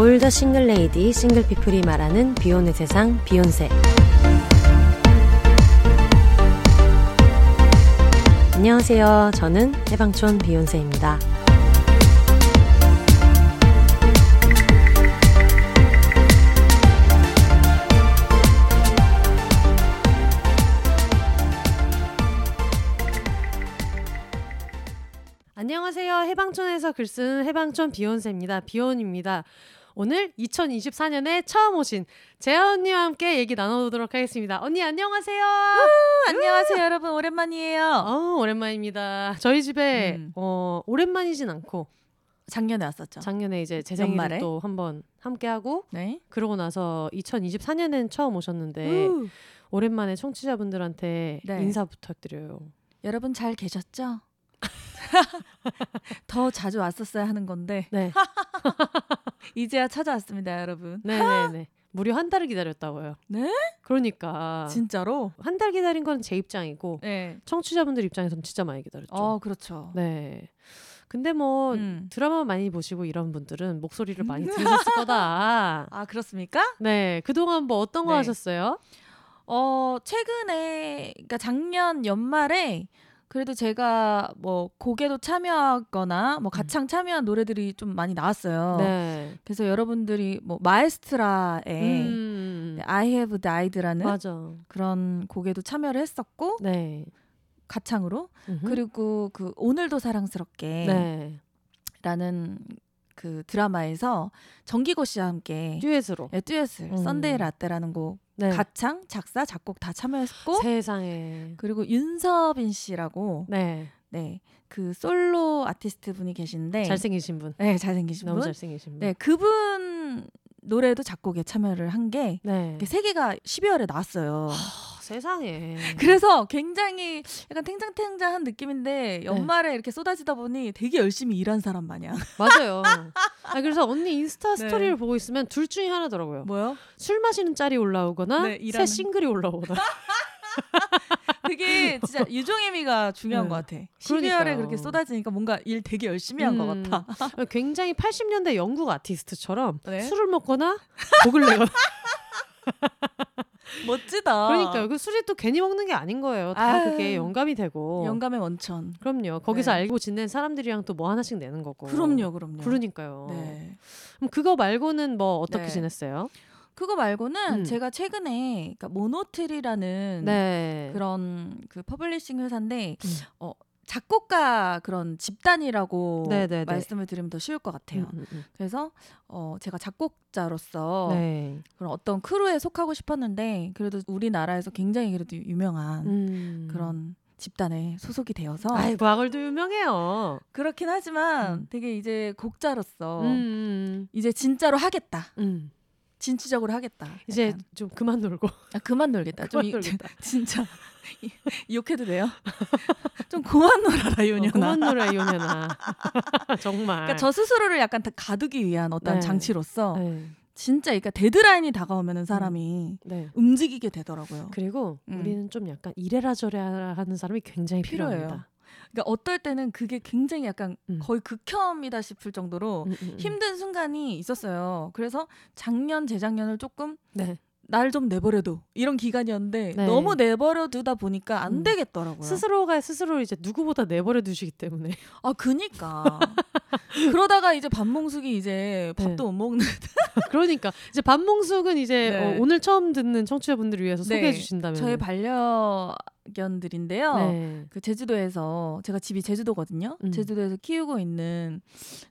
올더 싱글 레이디 싱글 피플이 말하는 비혼의 세상 비욘세 안녕하세요. 저는 해방촌 비욘세입니다. 안녕하세요. 해방촌에서 글 쓰는 해방촌 비욘세입니다. 비욘입니다. 오늘 2024년에 처음 오신 재아 언니와 함께 얘기 나눠보도록 하겠습니다. 언니 안녕하세요. 안녕하세요, 여러분. 오랜만이에요. 어, 오랜만입니다. 저희 집에 음. 어, 오랜만이진 않고 작년에 왔었죠. 작년에 이제? 생일을 또 한번 함께 하고 네. 그러고 나서 2024년엔 처음 오셨는데 우. 오랜만에 청취자분들한테 네. 인사 부탁드려요. 여러분 잘 계셨죠? 더 자주 왔었어야 하는 건데 네, 이제야 찾아왔습니다, 여러분. 네, 네, 네. 무려 한 달을 기다렸다고요. 네? 그러니까 진짜로? 한 달 기다린 건 제 입장이고 네. 청취자분들 입장에서는 진짜 많이 기다렸죠. 어, 그렇죠. 네. 근데 뭐 음. 드라마 많이 보시고 이런 분들은 목소리를 많이 들으셨을 거다. 아, 그렇습니까? 네. 그동안 뭐 어떤 거 네. 하셨어요? 어, 최근에 그러니까 작년 연말에 그래도 제가 뭐 곡에도 참여하거나 뭐 가창 참여한 노래들이 좀 많이 나왔어요. 네. 그래서 여러분들이 뭐 마에스트라의 음. 네, I Have Died라는 맞아. 그런 곡에도 참여를 했었고 네. 가창으로 음흠. 그리고 그 오늘도 사랑스럽게 네. 라는 그 드라마에서 정기고 씨와 함께 듀엣으로. 예, 듀엣을 음. Sunday Latte라는 곡 네. 가창, 작사, 작곡 다 참여했고 세상에. 그리고 윤서빈 씨라고 네. 네. 그 솔로 아티스트 분이 계신데 잘생기신 분. 네, 잘생기신 너무 분. 잘생기신 분. 네, 그분 노래도 작곡에 참여를 한게 네. 세 개가 12월에 나왔어요. 아, 세상에. 그래서 굉장히 약간 탱장탱장한 느낌인데 네. 연말에 이렇게 쏟아지다 보니 되게 열심히 일한 사람 마냥. 맞아요. 아, 그래서 언니 인스타 네. 스토리를 보고 있으면 둘 중에 하나더라고요. 뭐요? 술 마시는 짤이 올라오거나 네, 새 싱글이 올라오거나. 되게 진짜 유종의미가 중요한 네. 것 같아. 12월에 그러니까요. 그렇게 쏟아지니까 뭔가 일 되게 열심히 한것 음, 같아. 굉장히 80년대 영국 아티스트처럼 네. 술을 먹거나 곡을 내거나 멋지다. 그러니까요. 그 술이 또 괜히 먹는 게 아닌 거예요. 다 아유. 그게 영감이 되고. 영감의 원천. 그럼요. 거기서 네. 알고 지낸 사람들이랑 또 뭐 하나씩 내는 거고. 그럼요, 그럼요. 그러니까요. 네. 그럼 그거 말고는 뭐 어떻게 네. 지냈어요? 그거 말고는 음. 제가 최근에 그러니까 모노트리라는 네. 그런 그 publishing 회사인데 음. 어 작곡가 그런 집단이라고 네네네. 말씀을 드리면 더 쉬울 것 같아요. 음, 음, 음. 그래서 어 제가 작곡자로서 네. 그런 어떤 crew에 속하고 싶었는데 그래도 우리나라에서 굉장히 그래도 유명한 음. 그런 집단에 소속이 되어서 아이고 악을도 유명해요. 그렇긴 하지만 음. 되게 이제 곡자로서 음, 음, 이제 진짜로 하겠다. 음. 진취적으로 하겠다. 이제 약간. 좀 그만 놀고 아, 그만 놀겠다. 좀 그만 이- 놀겠다. 진짜 이- 욕해도 돼요? 좀 그만 놀아라 어, 요년아. 그만 놀아 이혼해나. 정말. 그러니까 저 스스로를 약간 다 가두기 위한 어떤 네. 장치로서 네. 진짜 그러니까 데드라인이 다가오면은 사람이 네. 움직이게 되더라고요. 그리고 음. 우리는 좀 약간 이래라 저래라 하는 사람이 굉장히 필요해요. 필요합니다. 그러니까 어떨 때는 그게 굉장히 약간 음. 거의 극혐이다 싶을 정도로 음, 음, 음. 힘든 순간이 있었어요. 그래서 작년 재작년을 조금 네. 날 좀 내버려둬 이런 기간이었는데 네. 너무 내버려두다 보니까 안 음. 되겠더라고요. 스스로가 스스로 이제 누구보다 내버려 두시기 때문에 아 그니까 그러다가 이제 밥몽숙이 이제 밥도 네. 못 먹는 그러니까 이제 반몽숙은 이제 네. 어, 오늘 처음 듣는 청취자분들을 위해서 네. 소개해 주신다면 저의 반려 견들인데요. 네. 그 제주도에서 제가 집이 제주도거든요. 음. 제주도에서 키우고 있는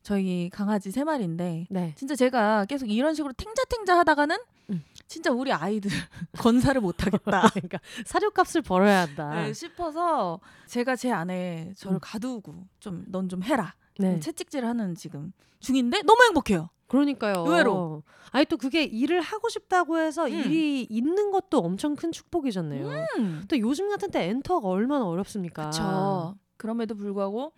저희 강아지 세 마리인데 네. 진짜 제가 계속 이런 식으로 탱자탱자 하다가는 음. 진짜 우리 아이들 건사를 못 하겠다. 그러니까 사료값을 벌어야 한다. 네, 싶어서 제가 제 안에 저를 음. 가두고 좀 넌 좀 해라. 네. 채찍질을 하는 지금 중인데 너무 행복해요. 그러니까요. 의외로. 아니 또 그게 일을 하고 싶다고 해서 음. 일이 있는 것도 엄청 큰 축복이잖아요. 음. 또 요즘 같은 때 엔터가 얼마나 어렵습니까? 그렇죠. 그럼에도 불구하고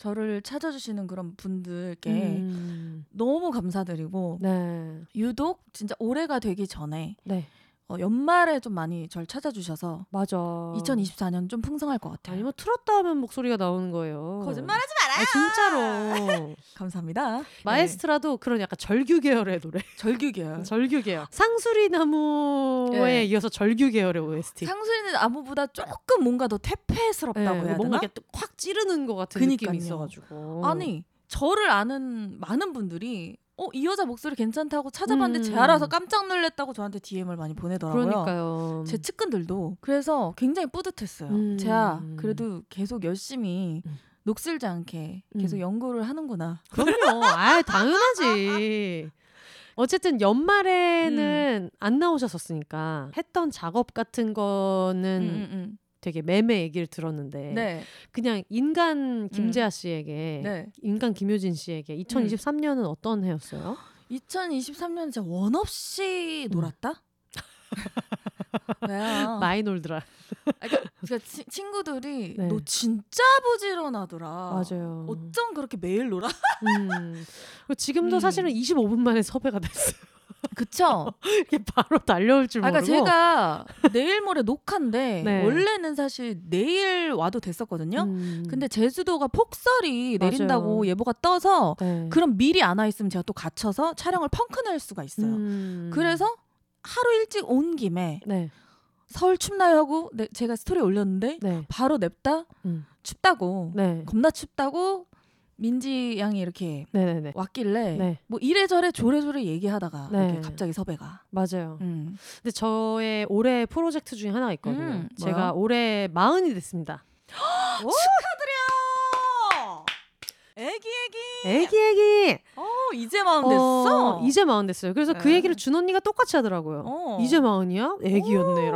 저를 찾아주시는 그런 분들께 음. 너무 감사드리고 네. 유독 진짜 올해가 되기 전에 네. 어, 연말에 좀 많이 절 찾아주셔서 맞아. 2024년 좀 풍성할 것 같아요. 아니 뭐 틀었다 하면 목소리가 나오는 거예요. 거짓말하지 아, 진짜로. 감사합니다. 마에스트라도 그런 약간 절규 계열의 노래. 네, 절규 계열. 절규 계열. 상수리 나무에 네. 이어서 절규 계열의 OST. 상수리는 아무보다 조금 뭔가 더 퇴폐스럽다고 네, 해야 뭔가 되나? 이렇게 확 찌르는 것 같은 그니까요. 느낌이 있어가지고. 아니 저를 아는 많은 분들이 어 이 여자 목소리 괜찮다고 찾아봤는데 음. 제 알아서 깜짝 놀랐다고 저한테 DM을 많이 보내더라고요. 그러니까요. 제 측근들도 그래서 굉장히 뿌듯했어요. 음. 제가 그래도 계속 열심히 음. 녹슬지 않게 계속 음. 연구를 하는구나. 그럼요. 아, 당연하지. 어쨌든 연말에는 안 나오셨었으니까 했던 작업 같은 거는 음, 음, 음. 되게 매매 얘기를 들었는데 네, 그냥 인간 김재하 씨에게 네. 인간 김효진 씨에게 2023년은 어떤 해였어요? 2023년 진짜 원 없이 음. 놀았다. 왜요? 마이놀드라. 아, 그러니까 제가 치- 친구들이 네. 너 진짜 부지런하더라. 맞아요. 어쩜 그렇게 매일 놀아? 음. 지금도 음. 사실은 25분 만에 섭외가 됐어요. 그쵸? 이게 바로 달려올 줄 아, 모르고. 그러니까 제가 내일 모레 녹화인데 네. 원래는 사실 내일 와도 됐었거든요. 음. 근데 제주도가 폭설이 맞아요. 내린다고 예보가 떠서 네. 그럼 미리 안 와 있으면 제가 또 갇혀서 촬영을 펑크 낼 수가 있어요. 음. 그래서 하루 일찍 온 김에 네. 서울 춥나요 하고 네, 제가 스토리 올렸는데 네. 바로 냅다 음. 춥다고 네. 겁나 춥다고 민지 양이 이렇게 네네네. 왔길래 네. 뭐 이래저래 조래조래 얘기하다가 네. 갑자기 섭외가. 맞아요. 음. 근데 저의 올해 프로젝트 중에 하나가 있거든요. 음, 제가? 올해 마흔이 됐습니다. 축하드려. 애기 애기. 애기 애기. 어 이제 마음 됐어. 어, 이제 마흔 됐어요. 그래서 그 네. 얘기를 준 언니가 똑같이 하더라고요. 어. 이제 마흔이야?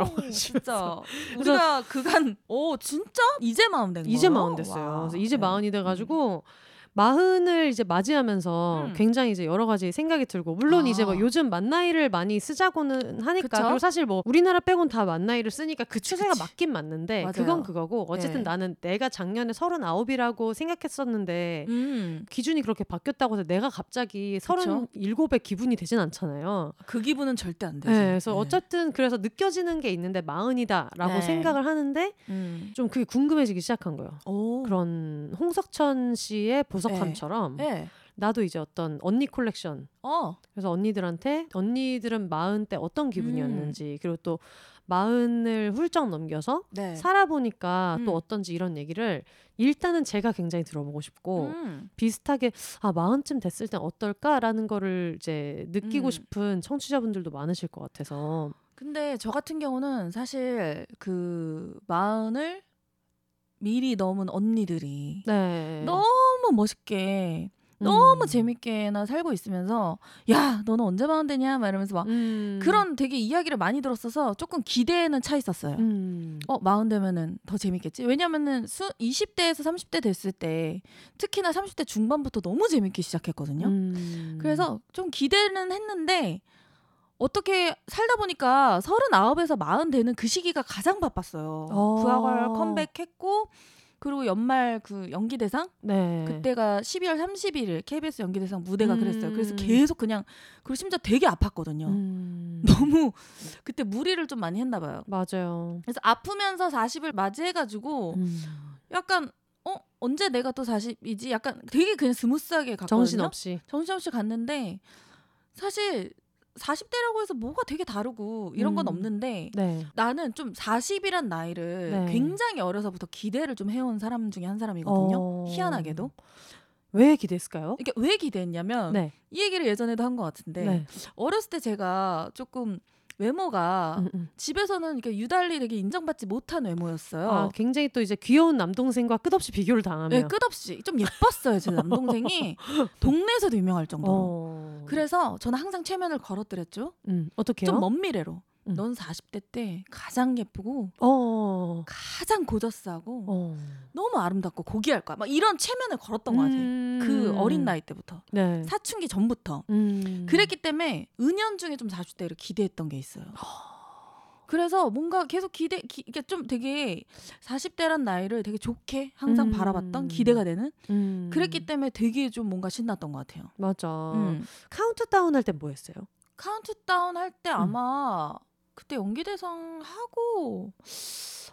오, 하시면서. 진짜 우리가 그간 오 진짜 이제 마음 된 거예요. 이제 마흔 됐어요. 와. 그래서 이제 네. 마흔이 돼 가지고 마흔을 이제 맞이하면서 음. 굉장히 이제 여러 가지 생각이 들고 물론 아. 이제 뭐 요즘 만 나이를 많이 쓰자고는 하니까 그쵸? 그리고 사실 뭐 우리나라 빼곤 다 만 나이를 쓰니까 그 추세가 그치. 맞긴 맞는데 맞아요. 그건 그거고 어쨌든 네. 나는 내가 작년에 서른아홉이라고 생각했었는데 음, 기준이 그렇게 바뀌었다고 해서 내가 갑자기 서른일곱의 기분이 되진 않잖아요. 그 기분은 절대 안 되지. 네, 그래서 네. 어쨌든 그래서 느껴지는 게 있는데 마흔이다라고 네. 생각을 하는데 음. 좀 그게 궁금해지기 시작한 거예요. 오. 그런 홍석천 씨의 보석 함처럼 네. 나도 이제 어떤 언니 콜렉션 어. 그래서 언니들한테 언니들은 마흔 때 어떤 음. 기분이었는지 그리고 또 마흔을 훌쩍 넘겨서 네. 살아보니까 음. 또 어떤지 이런 얘기를 일단은 제가 굉장히 들어보고 싶고 음. 비슷하게 아 마흔쯤 됐을 땐 어떨까라는 거를 이제 느끼고 음. 싶은 청취자분들도 많으실 것 같아서 근데 저 같은 경우는 사실 그 마흔을 미리 넘은 언니들이 네 너무 멋있게 음. 너무 재밌게 나 살고 있으면서 야 너는 언제 마흔 되냐 막 이러면서 막 음. 그런 되게 이야기를 많이 들었어서 조금 기대는 차 있었어요. 음. 어 마흔 되면은 더 재밌겠지. 왜냐면은 수 20대에서 30대 됐을 때 특히나 30대 중반부터 너무 재밌게 시작했거든요. 음. 그래서 좀 기대는 했는데 어떻게 살다 보니까 39에서 40 되는 그 시기가 가장 바빴어요. 어. 부하걸 컴백했고 그리고 연말 그 연기 대상 네. 그때가 12월 31일 KBS 연기 대상 무대가 음. 그랬어요. 그래서 계속 그냥 그리고 심지어 되게 아팠거든요. 음. 너무 그때 무리를 좀 많이 했나 봐요. 맞아요. 그래서 아프면서 40을 맞이해가지고 음. 약간 어 언제 내가 또 40이지? 약간 되게 그냥 스무스하게 갔거든요. 정신없이. 정신없이 갔는데 사실 40대라고 해서 뭐가 되게 다르고 이런 건 음. 없는데 네. 나는 좀 40이란 나이를 네. 굉장히 어려서부터 기대를 좀 해온 사람 중에 한 사람이거든요. 어. 희한하게도. 왜 기대했을까요? 이게 왜 기대했냐면 네. 이 얘기를 예전에도 한 것 같은데 네. 어렸을 때 제가 조금 외모가 음, 음. 집에서는 이렇게 유달리 되게 인정받지 못한 외모였어요. 아, 굉장히 또 이제 귀여운 남동생과 끝없이 비교를 당하며. 네, 끝없이 좀 예뻤어요. 제 남동생이 동네에서도 유명할 정도로. 어. 그래서 저는 항상 체면을 걸어드렸죠. 음, 어떻게요? 좀 먼 미래로. 음. 넌 40대 때 가장 예쁘고 어. 가장 고저스하고 어. 너무 아름답고 고귀할 거야. 막 이런 체면을 걸었던 것 같아요. 음. 그 어린 나이 때부터 네. 사춘기 전부터. 음. 그랬기 때문에 은연중에 좀 40대를 기대했던 게 있어요. 그래서 뭔가 계속 기대, 기, 이게 좀 되게 40대란 나이를 되게 좋게 항상 음. 바라봤던 기대가 되는 음. 그랬기 때문에 되게 좀 뭔가 신났던 것 같아요. 맞아. 음. 카운트다운 할 때 뭐 했어요? 카운트다운 할때 음. 아마 그때 연기대상 하고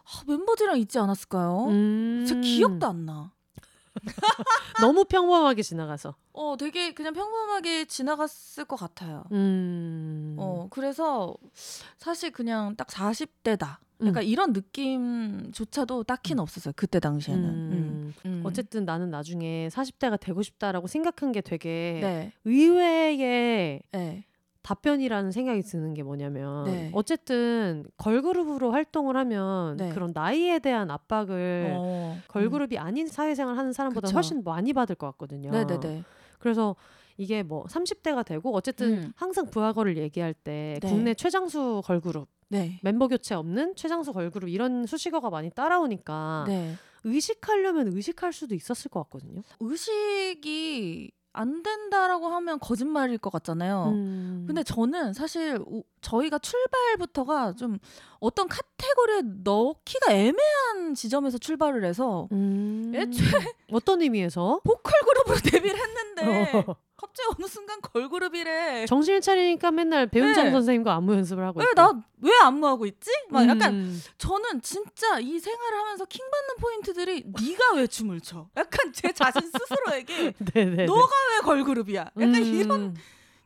아, 멤버들이랑 있지 않았을까요? 음. 제 기억도 안 나. 너무 평범하게 지나가서. 어, 되게 그냥 평범하게 지나갔을 것 같아요. 음. 어, 그래서 사실 그냥 딱 40대다. 약간 이런 느낌조차도 딱히는 없었어요. 그때 당시에는. 음. 음. 음. 어쨌든 나는 나중에 40대가 되고 싶다라고 생각한 게 되게 네. 의외의 네. 답변이라는 생각이 드는 게 뭐냐면 네. 어쨌든 걸그룹으로 활동을 하면 네. 그런 나이에 대한 압박을 어. 걸그룹이 아닌 사회생활 하는 사람보다 그쵸. 훨씬 많이 받을 것 같거든요. 음. 네네네. 그래서 이게 뭐 30대가 되고 어쨌든 음. 항상 부하거를 얘기할 때 네. 국내 최장수 걸그룹 네. 멤버 교체 없는 최장수 걸그룹 이런 수식어가 많이 따라오니까 네. 의식하려면 의식할 수도 있었을 것 같거든요. 의식이 안 된다라고 하면 거짓말일 것 같잖아요. 음. 근데 저는 사실 우- 저희가 출발부터가 좀 어떤 카테고리에 넣기가 애매한 지점에서 출발을 해서 음. 애초에 어떤 의미에서 보컬 그룹으로 데뷔를 했는데 어. 갑자기 어느 순간 걸그룹이래. 정신을 차리니까 맨날 배은정 네. 선생님과 안무 연습을 하고 왜 있고. 나왜 안무하고 있지? 막 약간 음. 저는 진짜 이 생활을 하면서 킹 받는 포인트들이 네가 왜 춤을 춰? 약간 제 자신 스스로에게 네네. 너가 왜 걸그룹이야? 약간 이런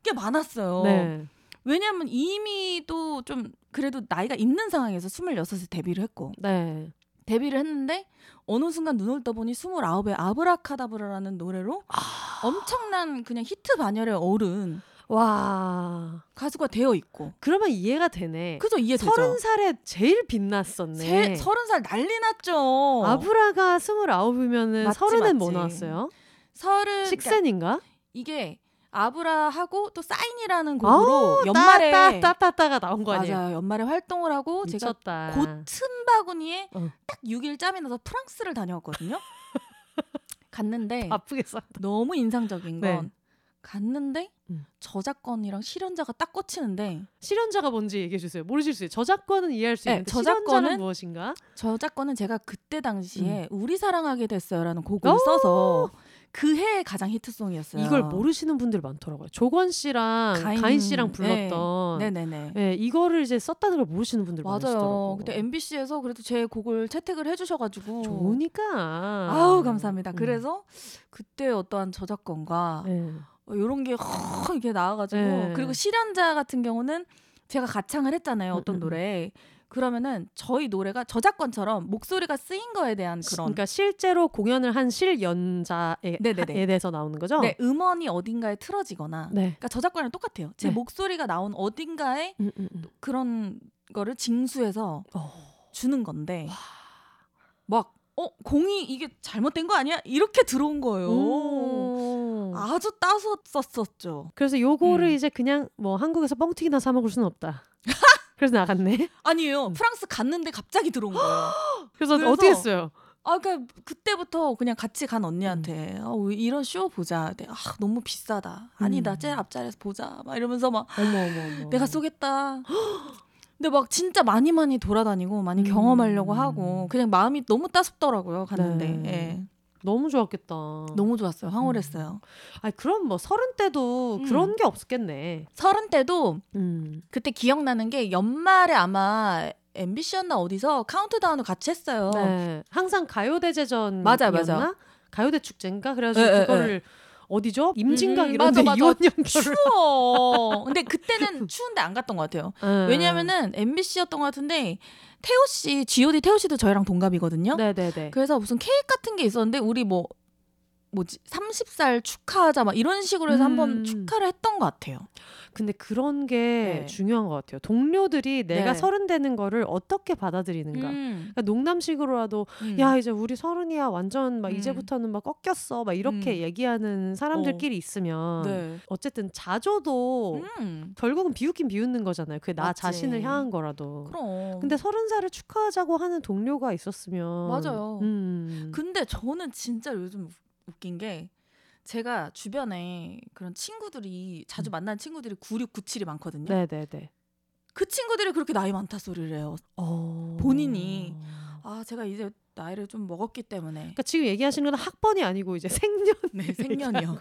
게 많았어요. 네. 왜냐하면 이미 또 좀 그래도 나이가 있는 상황에서 26에 데뷔를 했고 네. 데뷔를 했는데 어느 순간 눈을 떠보니 29에 아브라카다브라라는 노래로 엄청난 그냥 히트 반열에 오른 와. 가수가 되어 있고 그러면 이해가 되네. 그죠 이해 되죠? 서른 살에 제일 빛났었네. 세- 서른 살 난리 났죠. 아브라가 스물아홉이면은 서른엔 뭐. 나왔어요? 서른 그러니까 식센인가? 이게 아브라하고 또 사인이라는 곡으로 아우, 연말에 따, 따, 따, 따가 나온 거 아니에요? 맞아요 연말에 활동을 하고 제가 미쳤다. 고튼 바구니에 어. 딱 6일 짬이 나서 프랑스를 다녀왔거든요. 갔는데 아프겠어. 너무 인상적인 건 네. 갔는데 음. 저작권이랑 실현자가 딱 꽂히는데 실현자가 뭔지 얘기해 주세요. 모르실 수 있어요. 저작권은 이해할 수 네, 있는데 저작권은 무엇인가? 저작권은 제가 그때 당시에 음. 우리 사랑하게 됐어요라는 곡을 오! 써서 그 해의 가장 히트송이었어요. 이걸 모르시는 분들 많더라고요. 조건 씨랑 가인, 가인, 씨랑 불렀던 네. 네네네. 이거를 이제 썼다는 걸 모르시는 분들 맞아요. 많으시더라고요. 그때 MBC에서 그래도 제 곡을 채택을 해주셔가지고 좋으니까. 아우 감사합니다. 음. 그래서 그때 어떠한 저작권과 네. 이런 게 허, 이렇게 나와가지고 네. 그리고 실현자 같은 경우는 제가 가창을 했잖아요. 음, 어떤 음, 음. 노래 그러면은 저희 노래가 저작권처럼 목소리가 쓰인 거에 대한 그런 그러니까 실제로 공연을 한 실연자에 네네네. 에 대해서 나오는 거죠? 네, 음원이 어딘가에 틀어지거나 네. 그러니까 저작권이랑 똑같아요. 제 네. 목소리가 나온 어딘가에 음, 음, 음. 그런 거를 징수해서 어. 주는 건데 막 어, 공이 이게 잘못된 거 아니야? 이렇게 들어온 거예요. 오. 아주 따숩었었죠. 그래서 요거를 음. 이제 그냥 뭐 한국에서 뻥튀기나 사 먹을 수는 없다. 그래서 나갔네. 아니에요. 프랑스 갔는데 갑자기 들어온 거예요. 그래서, 그래서- 어떻게 했어요? 아, 그러니까 그때부터 그냥 같이 간 음. 언니한테 아, 왜 이런 쇼 보자. 네, 아, 너무 비싸다. 아니다. 음. 제일 앞자리에서 보자. 막 이러면서 막 어머 어머 어머. 내가 쏘겠다. 근데 막 진짜 많이 많이 돌아다니고 많이 음. 경험하려고 하고 그냥 마음이 너무 따숩더라고요. 갔는데 네. 예. 너무 좋았겠다. 너무 좋았어요. 황홀했어요. 아 그럼 뭐 서른 때도 음. 그런 게 없었겠네. 서른 때도 음. 그때 기억나는 게 연말에 아마 MBC였나 어디서 카운트다운을 같이 했어요. 네. 항상 가요대제전 맞아요, 맞아요. 가요대 축제인가? 그래가지고 네, 네, 그거를 어디죠? 임진각 음, 이런데 맞아, 맞아. 이원 연결을. 추워. 근데 그때는 추운데 안 갔던 것 같아요. 네. 왜냐면은 MBC였던 것 같은데 태호 씨, G.O.D 태호 씨도 저희랑 동갑이거든요. 네네네. 그래서 무슨 케이크 같은 게 있었는데 우리 뭐 뭐지 30살 축하하자 막 이런 식으로 해서 음. 한번 축하를 했던 것 같아요. 근데 그런 게 네. 중요한 것 같아요. 동료들이 내가 네. 서른 되는 거를 어떻게 받아들이는가. 음. 그러니까 농담식으로라도 음. 야 이제 우리 서른이야 완전 막 음. 이제부터는 막 꺾였어 막 이렇게 음. 얘기하는 사람들끼리 있으면 네. 어쨌든 자줘도 음. 결국은 비웃긴 비웃는 거잖아요. 그게 나 맞지. 자신을 향한 거라도. 그럼. 근데 서른 살을 축하하자고 하는 동료가 있었으면 맞아요. 음. 근데 저는 진짜 요즘 웃긴 게 제가 주변에 그런 친구들이 자주 음. 만나는 친구들이 96, 97이 많거든요. 네네네. 그 친구들이 그렇게 나이 많다 소리를 해요. 어... 본인이. 아, 제가 이제 나이를 좀 먹었기 때문에 그러니까 지금 얘기하시는 건 학번이 아니고 이제 생년 네, 생년이요.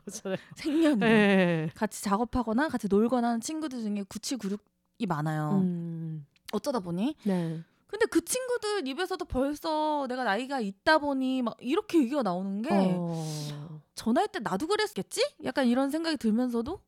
생년이요. 네. 같이 작업하거나 같이 놀거나 하는 친구들 중에 97, 96이 많아요. 음. 어쩌다 보니 네. 근데 그 친구들 입에서도 벌써 내가 나이가 있다 보니 막 이렇게 얘기가 나오는 게 어. 저 나이 때 나도 그랬겠지? 약간 이런 생각이 들면서도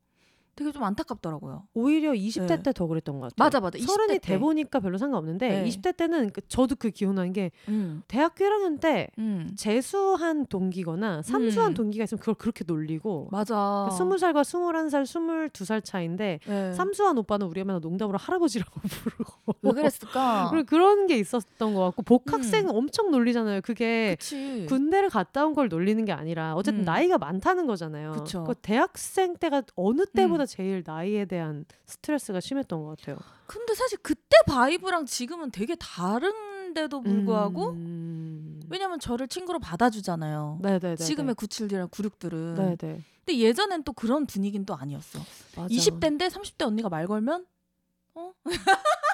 되게 좀 안타깝더라고요. 오히려 20대 네. 때더 그랬던 것 같아요. 맞아 맞아. 서른이 20대 때. 돼 보니까 별로 상관없는데 네. 20대 때는 그- 저도 그 기억나는 게 음. 대학교 1학년 때 음. 재수한 동기거나 삼수한 음. 동기가 있으면 그걸 그렇게 놀리고 맞아. 그러니까 20살과 21살, 22살 차인데 네. 삼수한 오빠는 우리가 맨날 농담으로 할아버지라고 부르고 왜 그랬을까? 그리고 그런 게 있었던 것 같고 복학생 엄청 놀리잖아요. 그게 그치. 군대를 갔다 온 걸 놀리는 게 아니라 어쨌든 음. 나이가 많다는 거잖아요. 그쵸. 음. 그 대학생 때가 어느 때보다 제일 나이에 대한 스트레스가 심했던 것 같아요. 근데 사실 그때 vibe랑 지금은 되게 다른데도 불구하고 음. 왜냐면 저를 친구로 받아주잖아요. 네네네. 지금의 97이랑 96들은. 네네. 근데 예전엔 또 그런 분위기는 또 아니었어. 맞아. 20대인데 30대 언니가 말 걸면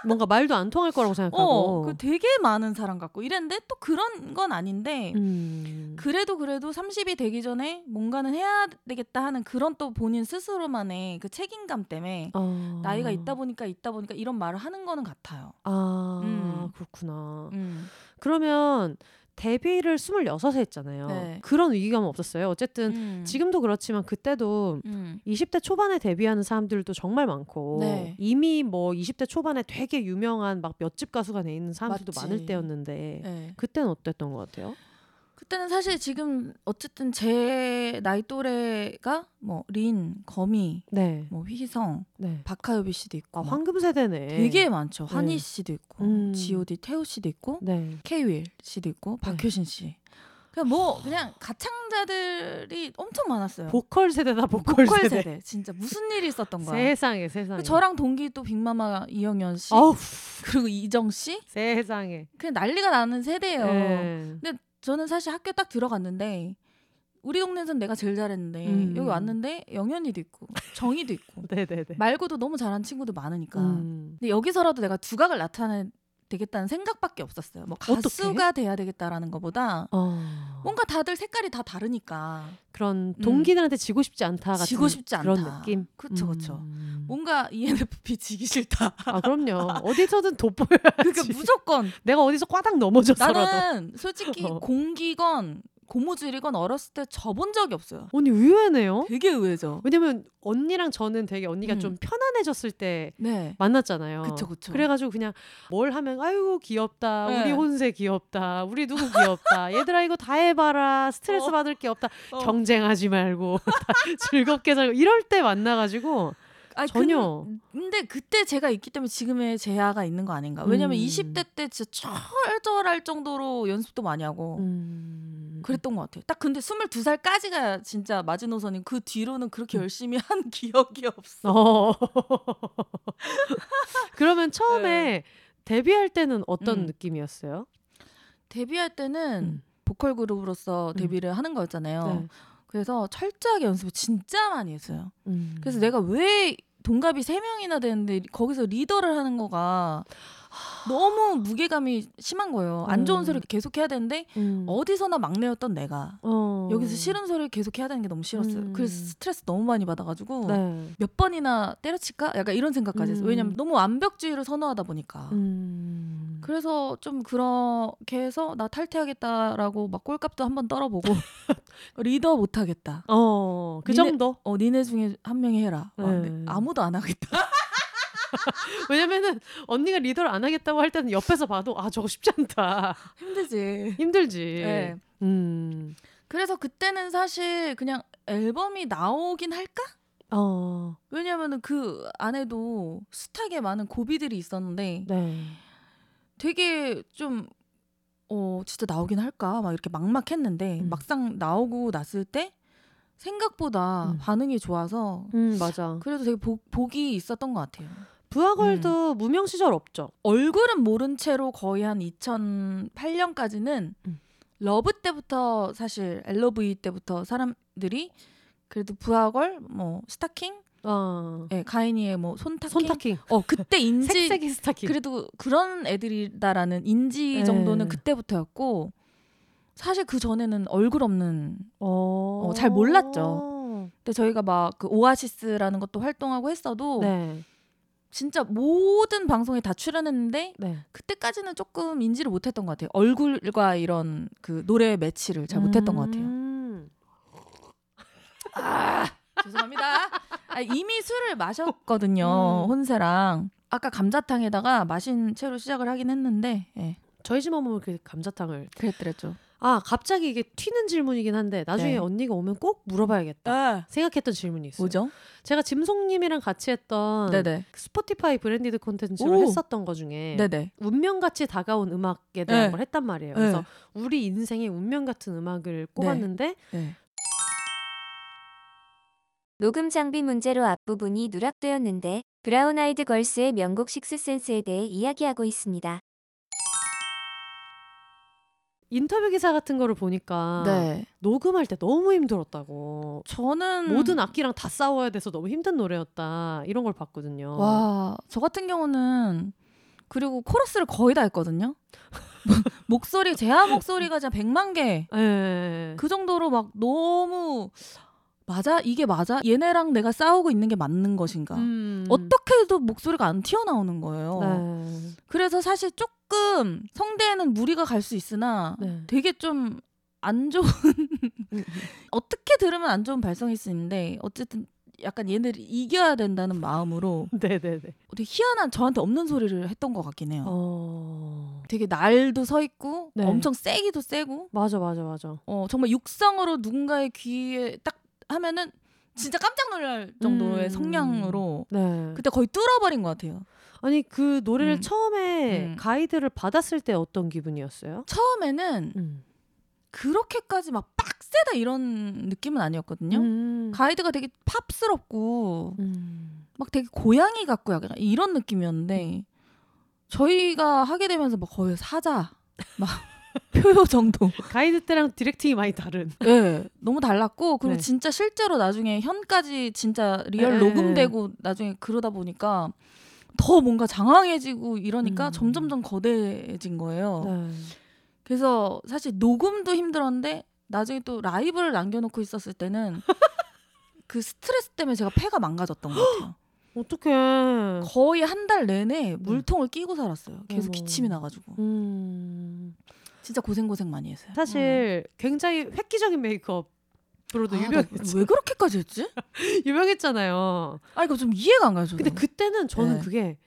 뭔가 말도 안 통할 거라고 어, 생각하고. 그 되게 많은 사람 같고 이랬는데 또 그런 건 아닌데 음. 그래도 그래도 30이 되기 전에 뭔가는 해야 되겠다 하는 그런 또 본인 스스로만의 그 책임감 때문에 어. 나이가 있다 보니까 있다 보니까 이런 말을 하는 거는 같아요. 아 음. 그렇구나. 음. 그러면 데뷔를 26에 했잖아요. 네. 그런 위기감은 없었어요. 어쨌든 음. 지금도 그렇지만 그때도 음. 20대 초반에 데뷔하는 사람들도 정말 많고 네. 이미 뭐 20대 초반에 되게 유명한 막 몇집 가수가 돼 있는 사람들도 맞지. 많을 때였는데 네. 그때는 어땠던 것 같아요? 그때는 사실 지금 어쨌든 제 나이 또래가 뭐 린, 거미, 네, 뭐 휘성, 네. 박하유비 씨도 있고 아막 황금 세대네. 되게 많죠. 네. 한희 씨도 있고 음. G.O.D 태우 씨도 있고 네. 케이윌 씨도 있고 박효신 씨. 그냥 뭐 그냥 가창자들이 엄청 많았어요. 보컬 세대다 보컬, 보컬 세대. 세대. 진짜 무슨 일이 있었던 거야. 세상에 세상에. 저랑 동기 또 빅마마 이영현 씨 어우 그리고 이정 씨 세상에. 그냥 난리가 나는 세대예요. 네. 저는 사실 학교 딱 들어갔는데 우리 동네에선 내가 제일 잘했는데 음. 여기 왔는데 영현이도 있고 정희도 있고 네네네. 말고도 너무 잘하는 친구들 많으니까 음. 근데 여기서라도 내가 두각을 나타내 되겠다는 생각밖에 없었어요. 뭐? 가수가 돼야 되겠다라는 것보다 어. 뭔가 다들 색깔이 다 다르니까 그런 동기들한테 지고 싶지 않다 같은 음. 지고 싶지 그런 않다. 느낌. 그쵸, 그쵸. 음. 뭔가 ENFP 지기 싫다. 아 그럼요. 어디서든 돋보여야지. 그러니까 무조건 내가 어디서 꽈당 넘어졌어라도. 나는 솔직히 어. 공기건 고무줄이건 어렸을 때 접은 적이 없어요. 언니 의외네요. 되게 의외죠. 왜냐면 언니랑 저는 되게 언니가 음. 좀 편안해졌을 때 네. 만났잖아요. 그쵸, 그쵸. 그래가지고 그냥 뭘 하면 아이고 귀엽다. 네. 우리 혼세 귀엽다. 우리 누구 귀엽다. 얘들아 이거 다 해봐라. 스트레스 어. 받을 게 없다. 어. 경쟁하지 말고 다 즐겁게 살고 이럴 때 만나가지고 아니, 전혀. 근, 근데 그때 제가 있기 때문에 지금의 제아가 있는 거 아닌가? 왜냐면 음. 20대 때 진짜 철저할 정도로 연습도 많이 하고 음. 그랬던 것 같아요. 딱 근데 22살까지가 진짜 마지노선이 그 뒤로는 그렇게 열심히 한 기억이 없어. 어. 그러면 처음에 데뷔할 때는 어떤 네. 음. 느낌이었어요? 데뷔할 때는 음. 보컬 그룹으로서 음. 데뷔를 하는 거였잖아요. 네. 그래서 철저하게 연습을 진짜 많이 했어요. 음. 그래서 내가 왜 동갑이 세명이나 되는데 거기서 리더를 하는 거가 너무 무게감이 심한 거예요. 안 좋은 음. 소리 계속 해야 되는데 음. 어디서나 막내였던 내가 어. 여기서 싫은 소리를 계속 해야 되는 게 너무 싫었어요. 음. 그래서 스트레스 너무 많이 받아가지고 네. 몇 번이나 때려칠까? 약간 이런 생각까지 했어요. 음. 왜냐면 너무 완벽주의를 선호하다 보니까. 음. 그래서 좀 그렇게 해서 나 탈퇴하겠다라고 막 꼴값도 한번 떨어보고 리더 못하겠다. 어, 그 니네- 정도? 어 니네 중에 한 명이 해라. 와, 네. 근데 아무도 안 하겠다. 왜냐면은 언니가 리더를 안 하겠다고 할 때는 옆에서 봐도 아 저거 쉽지 않다. 힘들지. 힘들지. 네. 음. 그래서 그때는 사실 그냥 앨범이 나오긴 할까? 어. 왜냐면은 그 안에도 숱하게 많은 고비들이 있었는데 네. 되게 좀 어, 진짜 나오긴 할까? 막 이렇게 막막했는데 음. 막상 나오고 났을 때 생각보다 음. 반응이 좋아서 음, 맞아. 그래도 되게 복, 복이 있었던 것 같아요. 브아걸도 무명 시절 없죠. 얼굴은 모른 채로 거의 한 2008년까지는 음. Love 때부터 사실 L.O.V.E 때부터 사람들이 그래도 브아걸 뭐 스타킹, 어. 예, 가인이의 뭐 손타킹, 손타킹. 어 그때 인지 색색이 스타킹. 그래도 그런 애들이다라는 인지 네. 정도는 그때부터였고 사실 그 전에는 얼굴 없는 어. 어, 잘 몰랐죠. 근데 저희가 막 그 오아시스라는 것도 활동하고 했어도 네. 진짜 모든 방송에 다 출연했는데 네. 그때까지는 조금 인지를 못했던 것 같아요. 얼굴과 이런 그 노래 매치를 잘 못했던 것 같아요. 음. 아, 죄송합니다. 아, 이미 술을 마셨거든요. 음. 혼세랑. 아까 감자탕에다가 마신 채로 시작을 하긴 했는데, 예, 저희 집 어머니 그 감자탕을 그랬더랬죠. 아 갑자기 이게 튀는 질문이긴 한데 나중에 네. 언니가 오면 꼭 물어봐야겠다 아, 생각했던 질문이 있어요. 뭐죠? 제가 짐송님이랑 같이 했던 네네. 스포티파이 branded 콘텐츠를 오. 했었던 거 중에 네네. 운명 같이 다가온 음악에 대한 네. 걸 했단 말이에요. 네. 그래서 우리 인생의 운명 같은 음악을 꼽았는데 네. 녹음 장비 문제로 앞부분이 누락되었는데 브라운 아이드 걸스의 명곡 Sixth Sense에 대해 이야기하고 있습니다. 인터뷰 기사 같은 거를 보니까 네. 녹음할 때 너무 힘들었다고 저는 모든 악기랑 다 싸워야 돼서 너무 힘든 노래였다 이런 걸 봤거든요. 와, 저 같은 경우는 그리고 코러스를 거의 다 했거든요. 목소리 제아 목소리가 진짜 100만 개. 예. 그 정도로 막 너무 맞아? 이게 맞아? 얘네랑 내가 싸우고 있는 게 맞는 것인가? 음. 어떻게 해도 목소리가 안 튀어나오는 거예요. 네. 그래서 사실 조금 성대에는 무리가 갈 수 있으나 네. 되게 좀 안 좋은 음, 어떻게 들으면 안 좋은 발성일 수 있는데 어쨌든 약간 얘네를 이겨야 된다는 마음으로 네네네. 되게 희한한 저한테 없는 소리를 했던 것 같긴 해요. 어. 되게 날도 서 있고 네. 엄청 세기도 세고 맞아 맞아 맞아. 어 정말 육성으로 누군가의 귀에 딱 하면은 진짜 깜짝 놀랄 정도의 음. 성량으로 네. 그때 거의 뚫어버린 것 같아요. 아니 그 노래를 음. 처음에 음. 가이드를 받았을 때 어떤 기분이었어요? 처음에는 음. 그렇게까지 막 빡세다 이런 느낌은 아니었거든요. 음. 가이드가 되게 팝스럽고 음. 막 되게 고양이 같고 약간 이런 느낌이었는데 저희가 하게 되면서 막 거의 사자 막 포효 정도. 가이드 때랑 directing이 많이 다른. 예, 너무 달랐고 그리고 네. 진짜 실제로 나중에 현까지 진짜 real 네. 녹음되고 나중에 그러다 보니까 더 뭔가 장황해지고 이러니까 음. 점점점 거대해진 거예요. 네. 그래서 사실 녹음도 힘들었는데 나중에 또 라이브를 남겨놓고 있었을 때는 그 스트레스 때문에 제가 폐가 망가졌던 것 같아요. 어떡해. 거의 한 달 내내 물통을 끼고 살았어요. 계속 어머. 기침이 나가지고 음. 진짜 고생 고생 많이 했어요. 사실 굉장히 획기적인 메이크업으로도 아, 나 유명했죠. 왜 그렇게까지 했지? 유명했잖아요. 아 이거 좀 이해가 안 가요. 저도. 근데 그때는 저는 네. 그게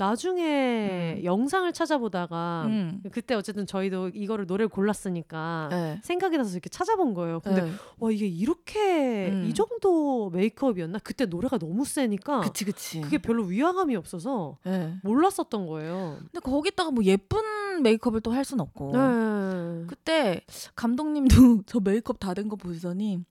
나중에 음. 영상을 찾아보다가 음. 그때 어쨌든 저희도 이거를 노래를 골랐으니까 네. 생각이 나서 이렇게 찾아본 거예요. 근데 네. 와 이게 이렇게 음. 이 정도 메이크업이었나? 그때 노래가 너무 세니까 그치 그치. 그게 별로 위화감이 없어서 네. 몰랐었던 거예요. 근데 거기다가 뭐 예쁜 메이크업을 또 할 순 없고. 네. 그때 감독님도 저 메이크업 다 된 거 보시더니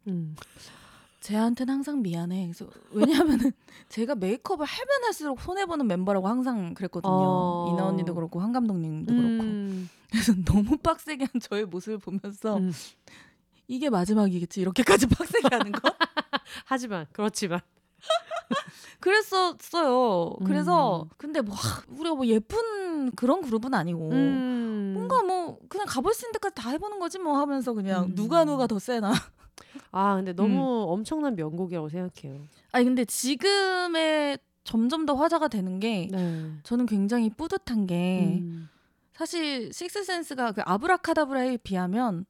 음. 쟤한테는 항상 미안해. 그래서 왜냐하면은 제가 메이크업을 하면 할수록 손해 보는 멤버라고 항상 그랬거든요. 어. 이나 언니도 그렇고 한 감독님도 그렇고. 음. 그래서 너무 빡세게 한 저의 모습을 보면서 음. 이게 마지막이겠지 이렇게까지 빡세게 하는 거. 하지만 그렇지만 그랬었어요. 그래서 음. 근데 뭐 하, 우리가 뭐 예쁜 그런 그룹은 아니고 음. 뭔가 뭐 그냥 가볼 수 있는 데까지 다 해보는 거지 뭐 하면서 그냥 음. 누가 누가 더 세나. 아 근데 너무 엄청난 명곡이라고 생각해요. 아니 근데 지금의 점점 더 화제가 되는 게 네. 저는 굉장히 뿌듯한 게 음. 사실 식스센스가 그 아브라카다브라에 비하면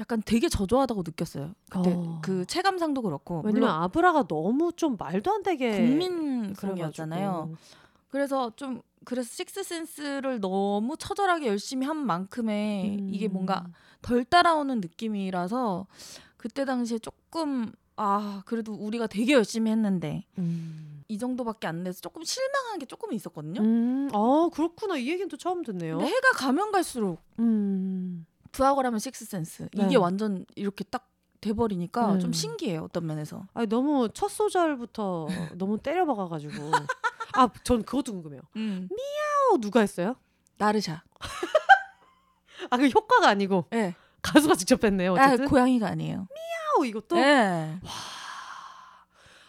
약간 되게 저조하다고 느꼈어요. 그때 어. 그 체감상도 그렇고 왜냐면 아브라가 너무 좀 말도 안 되게 국민. 그런이었잖아요. 그래서 좀 그래서 식스센스를 너무 처절하게 열심히 한 만큼의 음. 이게 뭔가 덜 따라오는 느낌이라서 그때 당시에 조금 아 그래도 우리가 되게 열심히 했는데 음. 이 정도밖에 안 돼서 조금 실망한 게 조금 있었거든요. 음. 아 그렇구나 이 얘기는 또 처음 듣네요. 근데 해가 가면 갈수록 음. 부하거라면 식스센스 네. 이게 완전 이렇게 딱 돼버리니까 음. 좀 신기해요 어떤 면에서. 아니 너무 첫 소절부터 너무 때려박아가지고 아 전 그것도 궁금해요. 음. 어 누가 했어요? 나르샤. 아 그 효과가 아니고 예. 가수가 직접 했네요. 아, 어쨌든 고양이가 아니에요. 아, 이것도 예.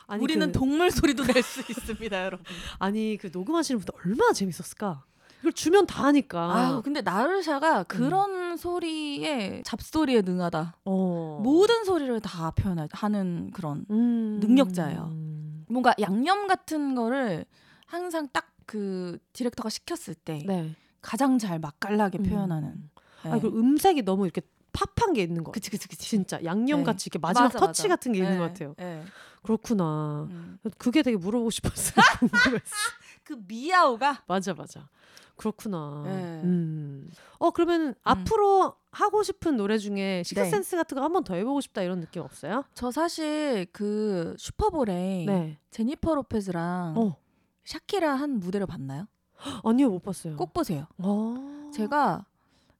아니 우리는 그, 동물 소리도 낼 수 있습니다, 여러분. 아니 그 녹음하시는 분들 얼마나 재밌었을까? 이걸 주면 다 하니까. 아, 근데 나르샤가 그런 소리에 잡소리에 능하다. 어. 모든 소리를 다 표현하는 그런 음. 능력자예요. 음. 뭔가 양념 같은 거를 항상 딱 그 디렉터가 시켰을 때 네. 가장 잘 맛깔나게 음. 표현하는. 네. 아, 그리고 음색이 너무 이렇게 팝한 게 있는 거. 그치 그치 그치. 진짜 양념 네. 같이 이렇게 마지막 맞아, 터치 맞아. 같은 게 있는 네, 것 같아요. 네. 그렇구나. 음. 그게 되게 물어보고 싶었어요. 그 미야오가 맞아, 맞아. 그렇구나. 네. 음. 어 그러면 앞으로 하고 싶은 노래 중에 네. 식스센스 같은 거 한 번 더 해보고 싶다 이런 느낌 없어요? 저 사실 그 슈퍼볼에 네. 제니퍼 로페즈랑 어 샤키라 한 무대를 봤나요? 아니요 못 봤어요. 꼭 보세요. 어. 제가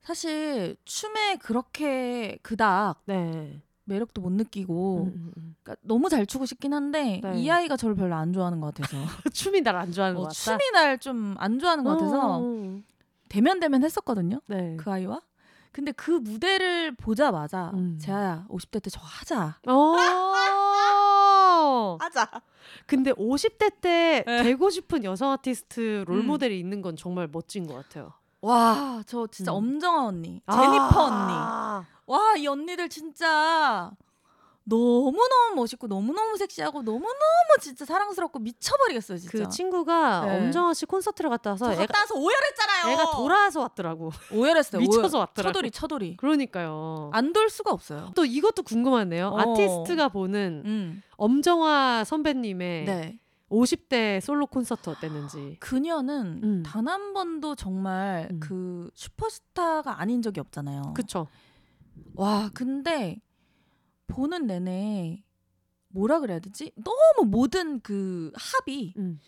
사실 춤에 그렇게 그닥 네. 매력도 못 느끼고 음, 음, 음. 그러니까 너무 잘 추고 싶긴 한데 네. 이 아이가 저를 별로 안 좋아하는 것 같아서 춤이 날 안 좋아하는 어, 것 같다. 춤이 날 좀 안 좋아하는 것 같아서 어. 대면 대면 했었거든요. 네. 그 아이와. 근데 그 무대를 보자마자 음. 재아야 50대 때저 하자. 어. 하자. 근데 50대 때 네. 되고 싶은 여성 아티스트 롤 음. 모델이 있는 건 정말 멋진 것 같아요. 와, 저 진짜 음. 엄정아 언니, 제니퍼 언니. 아. 와, 이 언니들 진짜 너무너무 멋있고 너무너무 섹시하고 너무너무 진짜 사랑스럽고 미쳐버리겠어요, 진짜. 그 친구가 네. 엄정화 씨 콘서트를 갔다 와서 저 애가, 갔다 와서 오열했잖아요. 애가 돌아와서 왔더라고. 오열했어요. 미쳐서 오열. 왔더라고. 처돌이, 처돌이. 그러니까요. 안 돌 수가 없어요. 또 이것도 궁금하네요. 어. 아티스트가 보는 음. 엄정화 선배님의 네. 50대 솔로 콘서트 어땠는지. 그녀는 음. 단한 번도 정말 음. 그 슈퍼스타가 아닌 적이 없잖아요. 그쵸? 와, 근데 보는 내내 뭐라 그래야 되지? 너무 모든 그 합이 음.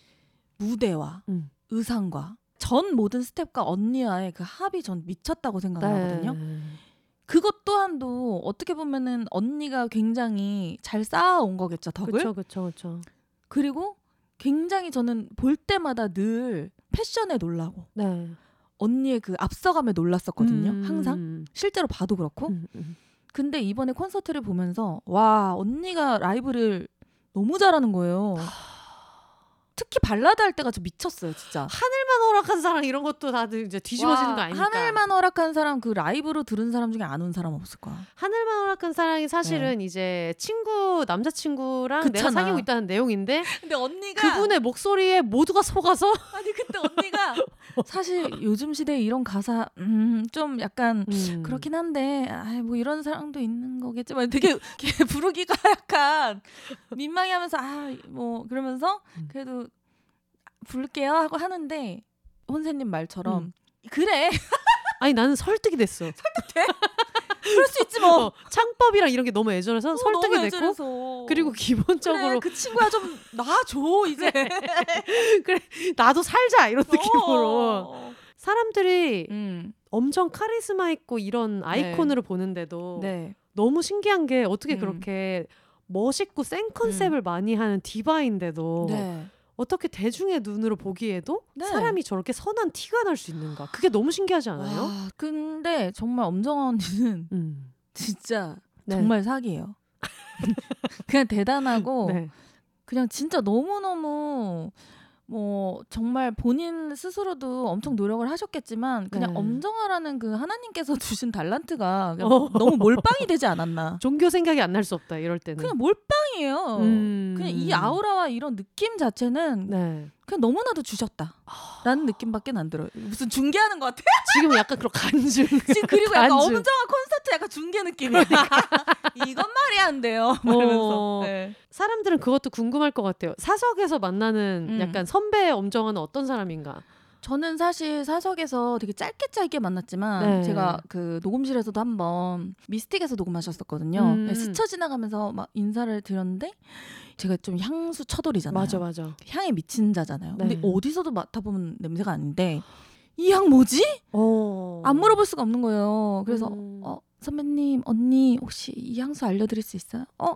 무대와 음. 의상과 전 모든 스텝과 언니와의 그 합이 전 미쳤다고 생각하거든요. 네. 그것 또한도 어떻게 보면은 언니가 굉장히 잘 쌓아온 거겠죠 덕을. 그쵸, 그쵸, 그쵸. 그리고 굉장히 저는 볼 때마다 늘 패션에 놀라고 네. 언니의 그 앞서감에 놀랐었거든요. 음. 항상 실제로 봐도 그렇고. 음, 음. 근데 이번에 콘서트를 보면서 와 언니가 라이브를 너무 잘하는 거예요. 특히 발라드 할 때가 저 미쳤어요, 진짜. 하늘만 허락한 사랑 이런 것도 다들 이제 뒤집어지는 와, 거 아닙니까? 하늘만 허락한 사람 그 라이브로 들은 사람 중에 안 온 사람 없을 거야. 하늘만 허락한 사랑이 사실은 이제 친구 남자 친구랑 내가 그렇잖아. 사귀고 있다는 내용인데 근데 언니가 그분의 목소리에 모두가 속아서 아니 그때 언니가 사실 요즘 시대에 이런 가사 음, 좀 약간 음. 그렇긴 한데 아뭐 이런 사랑도 있는 거겠지만 되게 부르기가 약간 민망해하면서 아 뭐 그러면서 음. 그래도 부를게요 하고 하는데 혼세님 말처럼 음. 그래 아니 나는 설득이 됐어. 그럴 수 있지 뭐 어, 창법이랑 이런 게 너무 애절해서 설득이 너무 됐고 애절해서. 그리고 기본적으로 그래, 그 친구야 좀 놔줘 이제 그래 나도 살자 이런 느낌으로 어. 사람들이 음, 엄청 카리스마 있고 이런 아이콘으로 보는데도 네. 너무 신기한 게 어떻게 음. 그렇게 멋있고 센 컨셉을 많이 하는 디바인데도 네. 어떻게 대중의 눈으로 보기에도 네. 사람이 저렇게 선한 티가 날 수 있는가? 그게 너무 신기하지 않아요? 와, 근데 정말 엄정화 언니는 음. 진짜 네. 정말 사기예요. 그냥 대단하고 네. 그냥 진짜 너무 너무 뭐 정말 본인 스스로도 엄청 노력을 하셨겠지만 그냥 네. 엄정화라는 그 하나님께서 주신 달란트가 어. 너무 몰빵이 되지 않았나? 종교 생각이 안 날 수 없다 이럴 때는. 그냥 몰빵이에요. 음. 그냥 이 아우라와 이런 느낌 자체는 네. 그냥 너무나도 주셨다라는 느낌밖에 안 들어요. 무슨 중계하는 것 같아. 지금 약간 그런 간증. 지금 그리고 약간 간증. 엄정화 콘서트 약간 중계 느낌이야. 이건 말이 안 돼요. 이러면서. 어. 네. 사람들은 그것도 궁금할 것 같아요. 사석에서 만나는 음. 약간 선배 엄정화는 어떤 사람인가? 저는 사실 사석에서 되게 짧게 짧게 만났지만 네. 제가 그 녹음실에서도 한번 미스틱에서 녹음하셨었거든요. 음. 네, 스쳐 지나가면서 막 인사를 드렸는데 제가 좀 향수 처돌이잖아요. 맞아 맞아. 향에 미친 자잖아요. 네. 근데 어디서도 맡아보면 냄새가 아닌데 이 향 뭐지? 어. 안 물어볼 수가 없는 거예요. 그래서 음. 어 선배님 언니 혹시 이 향수 알려드릴 수 있어요? 어?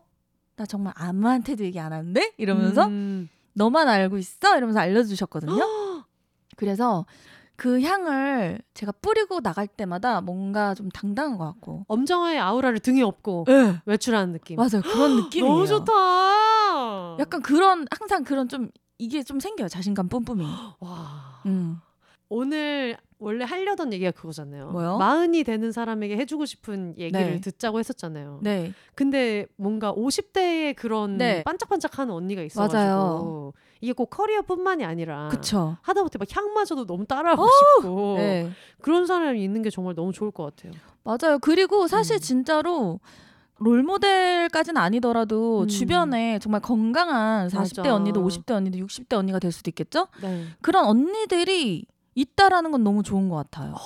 나 정말 아무한테도 얘기 안 하는데? 이러면서 음. 너만 알고 있어? 이러면서 알려주셨거든요. 그래서 그 향을 제가 뿌리고 나갈 때마다 뭔가 좀 당당한 것 같고. 엄정화의 아우라를 등에 업고 네. 외출하는 느낌. 맞아요. 그런 느낌이에요. 너무 좋다. 약간 그런 항상 그런 좀 이게 좀 생겨요. 자신감 뿜뿜이. 와. 음. 오늘 원래 하려던 얘기가 그거잖아요. 뭐요? 마흔이 되는 사람에게 해주고 싶은 얘기를 네. 듣자고 했었잖아요. 네. 근데 뭔가 50대의 그런 네. 반짝반짝하는 언니가 있어가지고 맞아요. 이게 꼭 커리어뿐만이 아니라 그쵸. 하다못해 막 향마저도 너무 따라하고 싶고 네. 그런 사람이 있는 게 정말 너무 좋을 것 같아요. 맞아요. 그리고 사실 음. 진짜로 롤 모델까지는 아니더라도 음. 주변에 정말 건강한 40대 맞아. 언니도 50대 언니도 60대 언니가 될 수도 있겠죠? 네. 그런 언니들이 있다라는 건 너무 좋은 것 같아요.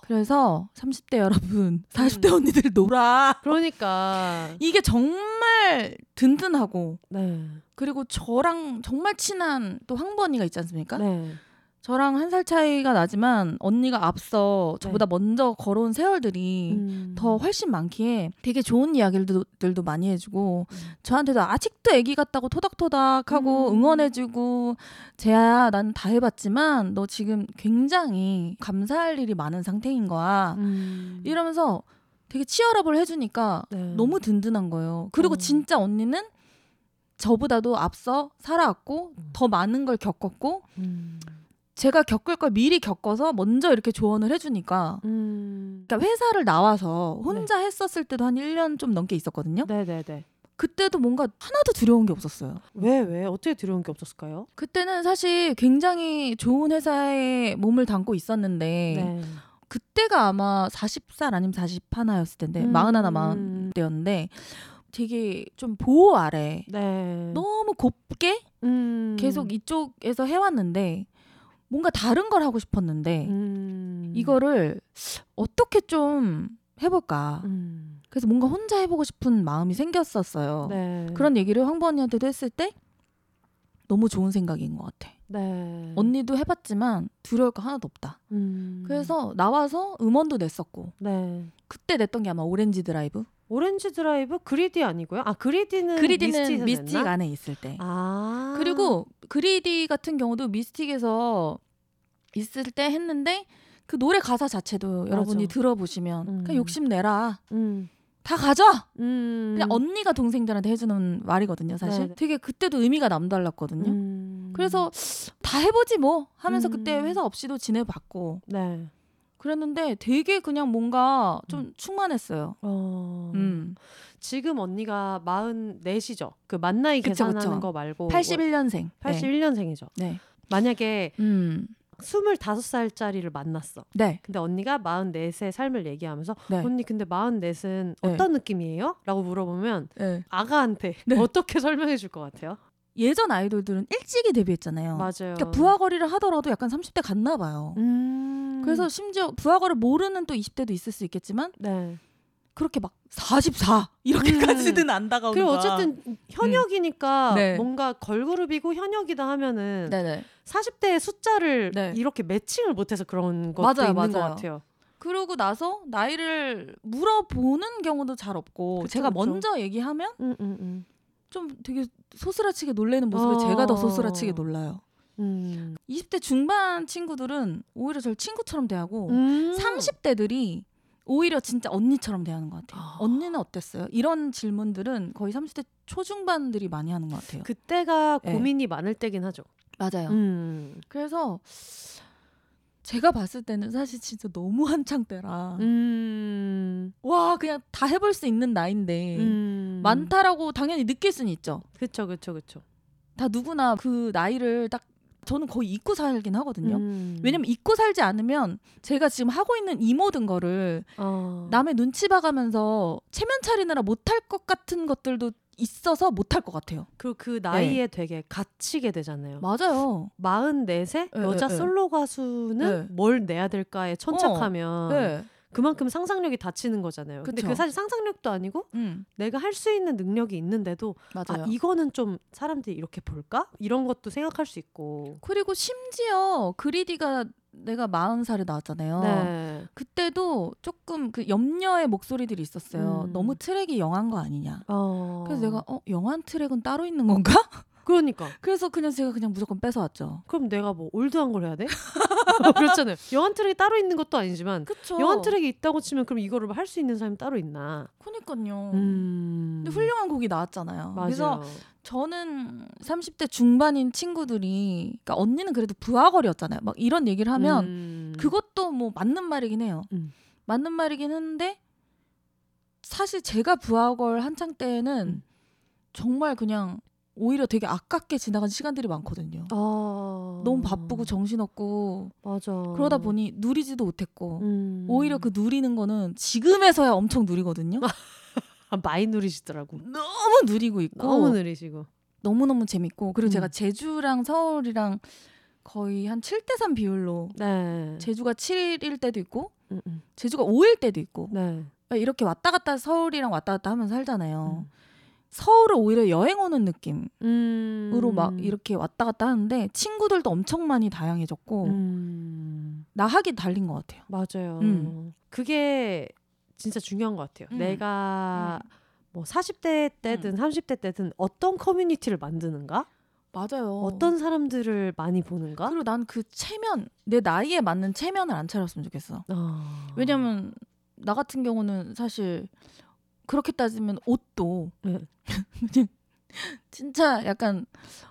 그래서 30대 여러분, 40대 음. 언니들 놀아. 그러니까 이게 정말 든든하고 네. 그리고 저랑 정말 친한 또 언니가 있지 않습니까? 네. 저랑 한 살 차이가 나지만 언니가 앞서 저보다 먼저 걸어온 세월들이 음. 더 훨씬 많기에 되게 좋은 이야기들도 많이 해주고 음. 저한테도 아직도 애기 같다고 토닥토닥하고 음. 응원해주고 재야 난 다 해봤지만 너 지금 굉장히 감사할 일이 많은 상태인 거야 음. 이러면서 되게 치열업을 해주니까 네. 너무 든든한 거예요 그리고 어. 진짜 언니는 저보다도 앞서 살아왔고 음. 더 많은 걸 겪었고 음. 제가 겪을 걸 미리 겪어서 먼저 이렇게 조언을 해주니까 음. 그러니까 회사를 나와서 혼자 했었을 때도 한 1년 좀 넘게 있었거든요. 네네네. 그때도 뭔가 하나도 두려운 게 없었어요. 왜 왜? 어떻게 두려운 게 없었을까요? 그때는 사실 굉장히 좋은 회사에 몸을 담고 있었는데 네. 그때가 아마 40살 아니면 41였을 텐데 음. 41, 40대였는데 되게 좀 보호 아래 네. 너무 곱게 음. 계속 이쪽에서 해왔는데 뭔가 다른 걸 하고 싶었는데 음. 이거를 어떻게 좀 해볼까. 음. 그래서 뭔가 혼자 해보고 싶은 마음이 생겼었어요. 네. 그런 얘기를 황보 언니한테도 했을 때 너무 좋은 생각인 것 같아. 네. 언니도 해봤지만 두려울 거 하나도 없다. 음. 그래서 나와서 음원도 냈었고 네. 그때 냈던 게 아마 오렌지 드라이브. 오렌지 드라이브 그리디 아니고요? 아 그리디는 그리디는 미스틱 냈나? 안에 있을 때. 아. 그리고 그리디 같은 경우도 미스틱에서 있을 때 했는데 그 노래 가사 자체도 여러분이 들어보시면 음. 그냥 욕심 내라. 음. 다 가져. 음. 그냥 언니가 동생들한테 해주는 말이거든요. 사실 네네. 되게 그때도 의미가 남달랐거든요. 음. 그래서 다 해보지 뭐 하면서 음. 그때 회사 없이도 지내봤고 네. 그랬는데 되게 그냥 뭔가 좀 충만했어요. 어. 음. 지금 언니가 44시죠. 그 만나이 그쵸, 계산하는 그쵸. 거 말고 81년생. 81년생이죠. 네. 만약에 네. 음. 25살짜리를 만났어. 네. 근데 언니가 44의 삶을 얘기하면서 네. 언니 근데 44은 네. 어떤 느낌이에요? 라고 물어보면 네. 아가한테 네. 어떻게 설명해 줄 것 같아요? 예전 아이돌들은 일찍이 데뷔했잖아요. 맞아요. 그러니까 부하거리를 하더라도 약간 30대 갔나 봐요. 음. 그래서 심지어 부하거를 모르는 또 20대도 있을 수 있겠지만 네. 그렇게 막 44 이렇게까지는 안 다가오는 그리고. 어쨌든 현역이니까 음. 네. 뭔가 걸그룹이고 현역이다 하면은 네네. 40대의 숫자를 네. 이렇게 매칭을 못해서 그런 것도 맞아요, 있는 것 맞아요. 같아요. 그러고 나서 나이를 물어보는 경우도 잘 없고 그쵸, 제가 그쵸. 먼저 얘기하면 음, 음, 음. 좀 되게 소스라치게 놀라는 모습에 어. 제가 더 소스라치게 놀라요. 음. 20대 중반 친구들은 오히려 저를 친구처럼 대하고 음. 30대들이 오히려 진짜 언니처럼 대하는 것 같아요. 아. 언니는 어땠어요? 이런 질문들은 거의 30대 초중반들이 많이 하는 것 같아요. 그때가 네. 고민이 많을 때긴 하죠. 맞아요. 음. 그래서 제가 봤을 때는 사실 진짜 너무 한창 때라 음. 와 그냥 다 해볼 수 있는 나이인데 음. 많다라고 당연히 느낄 수는 있죠. 그쵸, 그쵸, 그쵸. 다 누구나 그 나이를 딱 저는 거의 잊고 살긴 하거든요. 음. 왜냐면 잊고 살지 않으면 제가 지금 하고 있는 이 모든 거를 어. 남의 눈치 봐가면서 체면 차리느라 못할 것 같은 것들도 있어서 못할 것 같아요. 그리고 그 나이에 되게 갇히게 되잖아요. 맞아요. 44세 네, 여자 네, 네. 솔로 가수는 네. 뭘 내야 될까에 천착하면 네. 그만큼 상상력이 닫히는 거잖아요. 근데. 그 사실 상상력도 아니고 음, 내가 할 수 있는 능력이 있는데도 맞아요. 아 이거는 좀 사람들이 이렇게 볼까? 이런 것도 생각할 수 있고. 그리고 심지어 그리디가 내가 40살에 나왔잖아요. 네. 그때도 조금 그 염려의 목소리들이 있었어요. 음. 너무 트랙이 영한 거 아니냐. 어. 그래서 내가 어 영한 트랙은 따로 있는 건가? 그러니까 그래서 그냥 제가 그냥 무조건 뺏어왔죠. 그럼 내가 뭐 올드한 걸 해야 돼? 그렇잖아요. 영한 트랙이 따로 있는 것도 아니지만 그쵸. 영한 트랙이 있다고 치면 그럼 이거를 할 수 있는 사람이 따로 있나? 그니까요. 음. 근데 훌륭한 곡이 나왔잖아요. 맞아요. 그래서 저는 30대 중반인 친구들이 그러니까 언니는 그래도 부하걸이었잖아요. 막 이런 얘기를 하면 음. 그것도 뭐 맞는 말이긴 해요. 음. 맞는 말이긴 했는데 사실 제가 부하걸 한창 때는 음. 정말 그냥 오히려 되게 아깝게 지나간 시간들이 많거든요. 아. 너무 바쁘고 정신없고 맞아. 그러다 보니 누리지도 못했고 음. 오히려 그 누리는 거는 지금에서야 엄청 누리거든요. 아, 많이 누리시더라고. 너무 누리고 있고 너무 느리시고. 너무 너무 재밌고 그리고 음. 제가 제주랑 서울이랑 거의 한 7대 3 비율로 네. 제주가 7일 때도 있고 음, 음. 제주가 5일 때도 있고 네. 이렇게 왔다 갔다 서울이랑 왔다 갔다 하면서 살잖아요. 음. 서울을 오히려 여행 오는 느낌으로 음. 막 이렇게 왔다 갔다 하는데 친구들도 엄청 많이 다양해졌고 음. 나 하기 달린 것 같아요. 맞아요. 음. 그게 진짜 중요한 것 같아요. 음. 내가 뭐 40대 때든 30대 때든 어떤 커뮤니티를 만드는가? 맞아요. 어떤 사람들을 많이 보는가? 그리고 난 그 체면 내 나이에 맞는 체면을 안 차렸으면 좋겠어. 아. 왜냐면 나 같은 경우는 사실 그렇게 따지면 옷도 네. 진짜 약간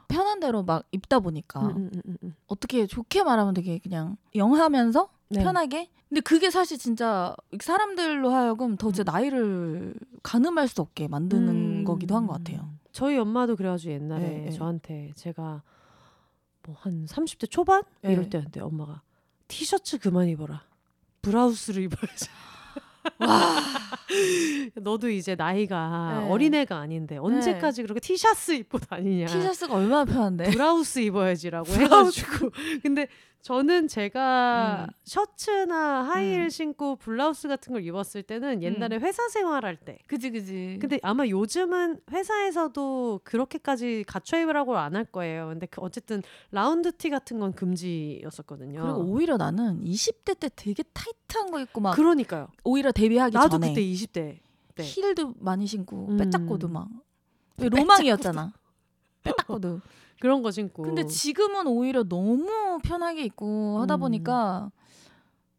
편한 대로 막 입다 보니까 음, 음, 음, 음, 음. 어떻게 좋게 말하면 되게 그냥 영하면서 네. 편하게 근데 그게 사실 진짜 사람들로 하여금 더 제 나이를 가늠할 수 없게 만드는 음. 거기도 한 것 같아요. 저희 엄마도 그래가지고 옛날에 네, 네. 저한테 제가 뭐 한 30대 초반 네. 이럴 때였는데 엄마가 티셔츠 그만 입어라. 브라우스를 입어야지. 너도 이제 나이가 네. 어린애가 아닌데 언제까지 그렇게 티셔츠 입고 다니냐. 티셔츠가 얼마나 편한데. 브라우스 입어야지라고 브라우스. 해가지고 근데 저는 제가 음. 셔츠나 하이힐 음. 신고 블라우스 같은 걸 입었을 때는 옛날에 회사 생활할 때 그지 그지. 근데 아마 요즘은 회사에서도 그렇게까지 갖춰 입으라고 안 할 거예요. 근데 그 어쨌든 라운드 티 같은 건 금지였었거든요. 그리고 오히려 나는 20대 때 되게 타이트한 거 입고 막 그러니까요. 오히려 데뷔하기 나도 전에 그때 20대 때. 힐도 많이 신고 음. 빼짝고도 막 로망이었잖아. 빼딱고도. 그런 거 신고. 근데 지금은 오히려 너무 편하게 입고 하다 음. 보니까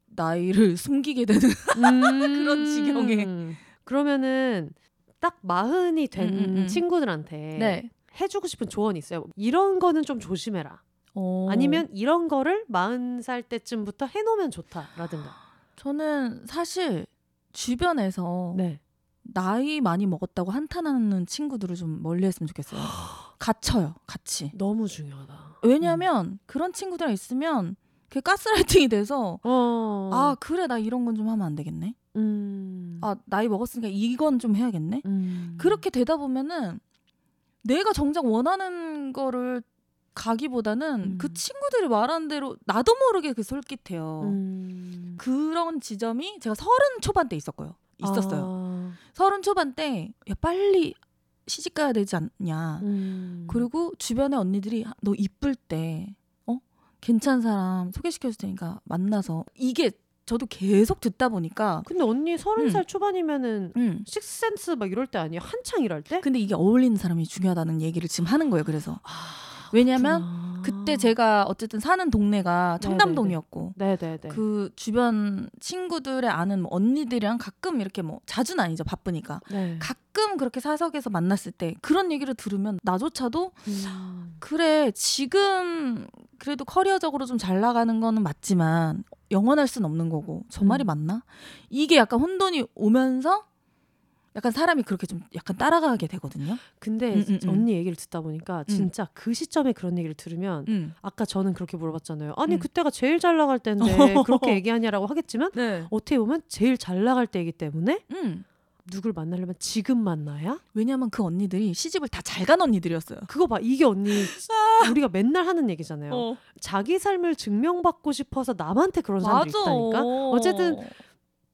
나이를 숨기게 되는 그런 지경에. 그러면은 딱 마흔이 된 음, 음, 음. 친구들한테 네. 해주고 싶은 조언이 있어요. 이런 거는 좀 조심해라. 어. 아니면 이런 거를 마흔 살 때쯤부터 해놓으면 좋다라든가. 저는 사실 주변에서 네. 나이 많이 먹었다고 한탄하는 친구들을 좀 멀리했으면 좋겠어요. 갇혀요, 같이. 너무 중요하다. 왜냐하면 그런 친구들이랑 있으면 그게 가스라이팅이 돼서 어. 아 그래 나 이런 건 좀 하면 안 되겠네. 음. 아 나이 먹었으니까 이건 좀 해야겠네. 음. 그렇게 되다 보면은 내가 정작 원하는 거를 가기보다는 음. 그 친구들이 말하는 대로 나도 모르게 그 솔깃해요. 음. 그런 지점이 제가 서른 초반 때 있었고요. 있었어요. 아. 서른 초반 때 야 빨리 시집 가야 되지 않냐. 음. 그리고 주변에 언니들이 너 이쁠 때 어? 괜찮은 사람 소개시켜 줄 테니까 만나서 이게 저도 계속 듣다 보니까 근데 언니 서른 음. 살 초반이면은 음. 식스센스 막 이럴 때 아니에요? 한창 일할 때? 근데 이게 어울리는 사람이 중요하다는 얘기를 지금 하는 거예요. 그래서 아, 왜냐면. 그때 제가 어쨌든 사는 동네가 청담동이었고 네네네. 그 주변 친구들의 아는 뭐 언니들이랑 가끔 이렇게 뭐 자주는 아니죠 바쁘니까 네. 가끔 그렇게 사석에서 만났을 때 그런 얘기를 들으면 나조차도 음. 그래 지금 그래도 커리어적으로 좀 잘 나가는 거는 맞지만 영원할 순 없는 거고 저 말이 음. 맞나 이게 약간 혼돈이 오면서 약간 사람이 그렇게 좀 약간 따라가게 되거든요. 근데 음, 음, 음. 언니 얘기를 듣다 보니까 음. 진짜 그 시점에 그런 얘기를 들으면 음. 아까 저는 그렇게 물어봤잖아요. 아니 음. 그때가 제일 잘 나갈 때인데 그렇게 얘기하냐라고 하겠지만 네. 어떻게 보면 제일 잘 나갈 때이기 때문에 음. 누굴 만나려면 지금 만나야? 왜냐면 그 언니들이 시집을 다 잘 간 언니들이었어요. 그거 봐 이게 언니 우리가 맨날 하는 얘기잖아요. 어. 자기 삶을 증명받고 싶어서 남한테 그런 사람들이 있다니까. 어쨌든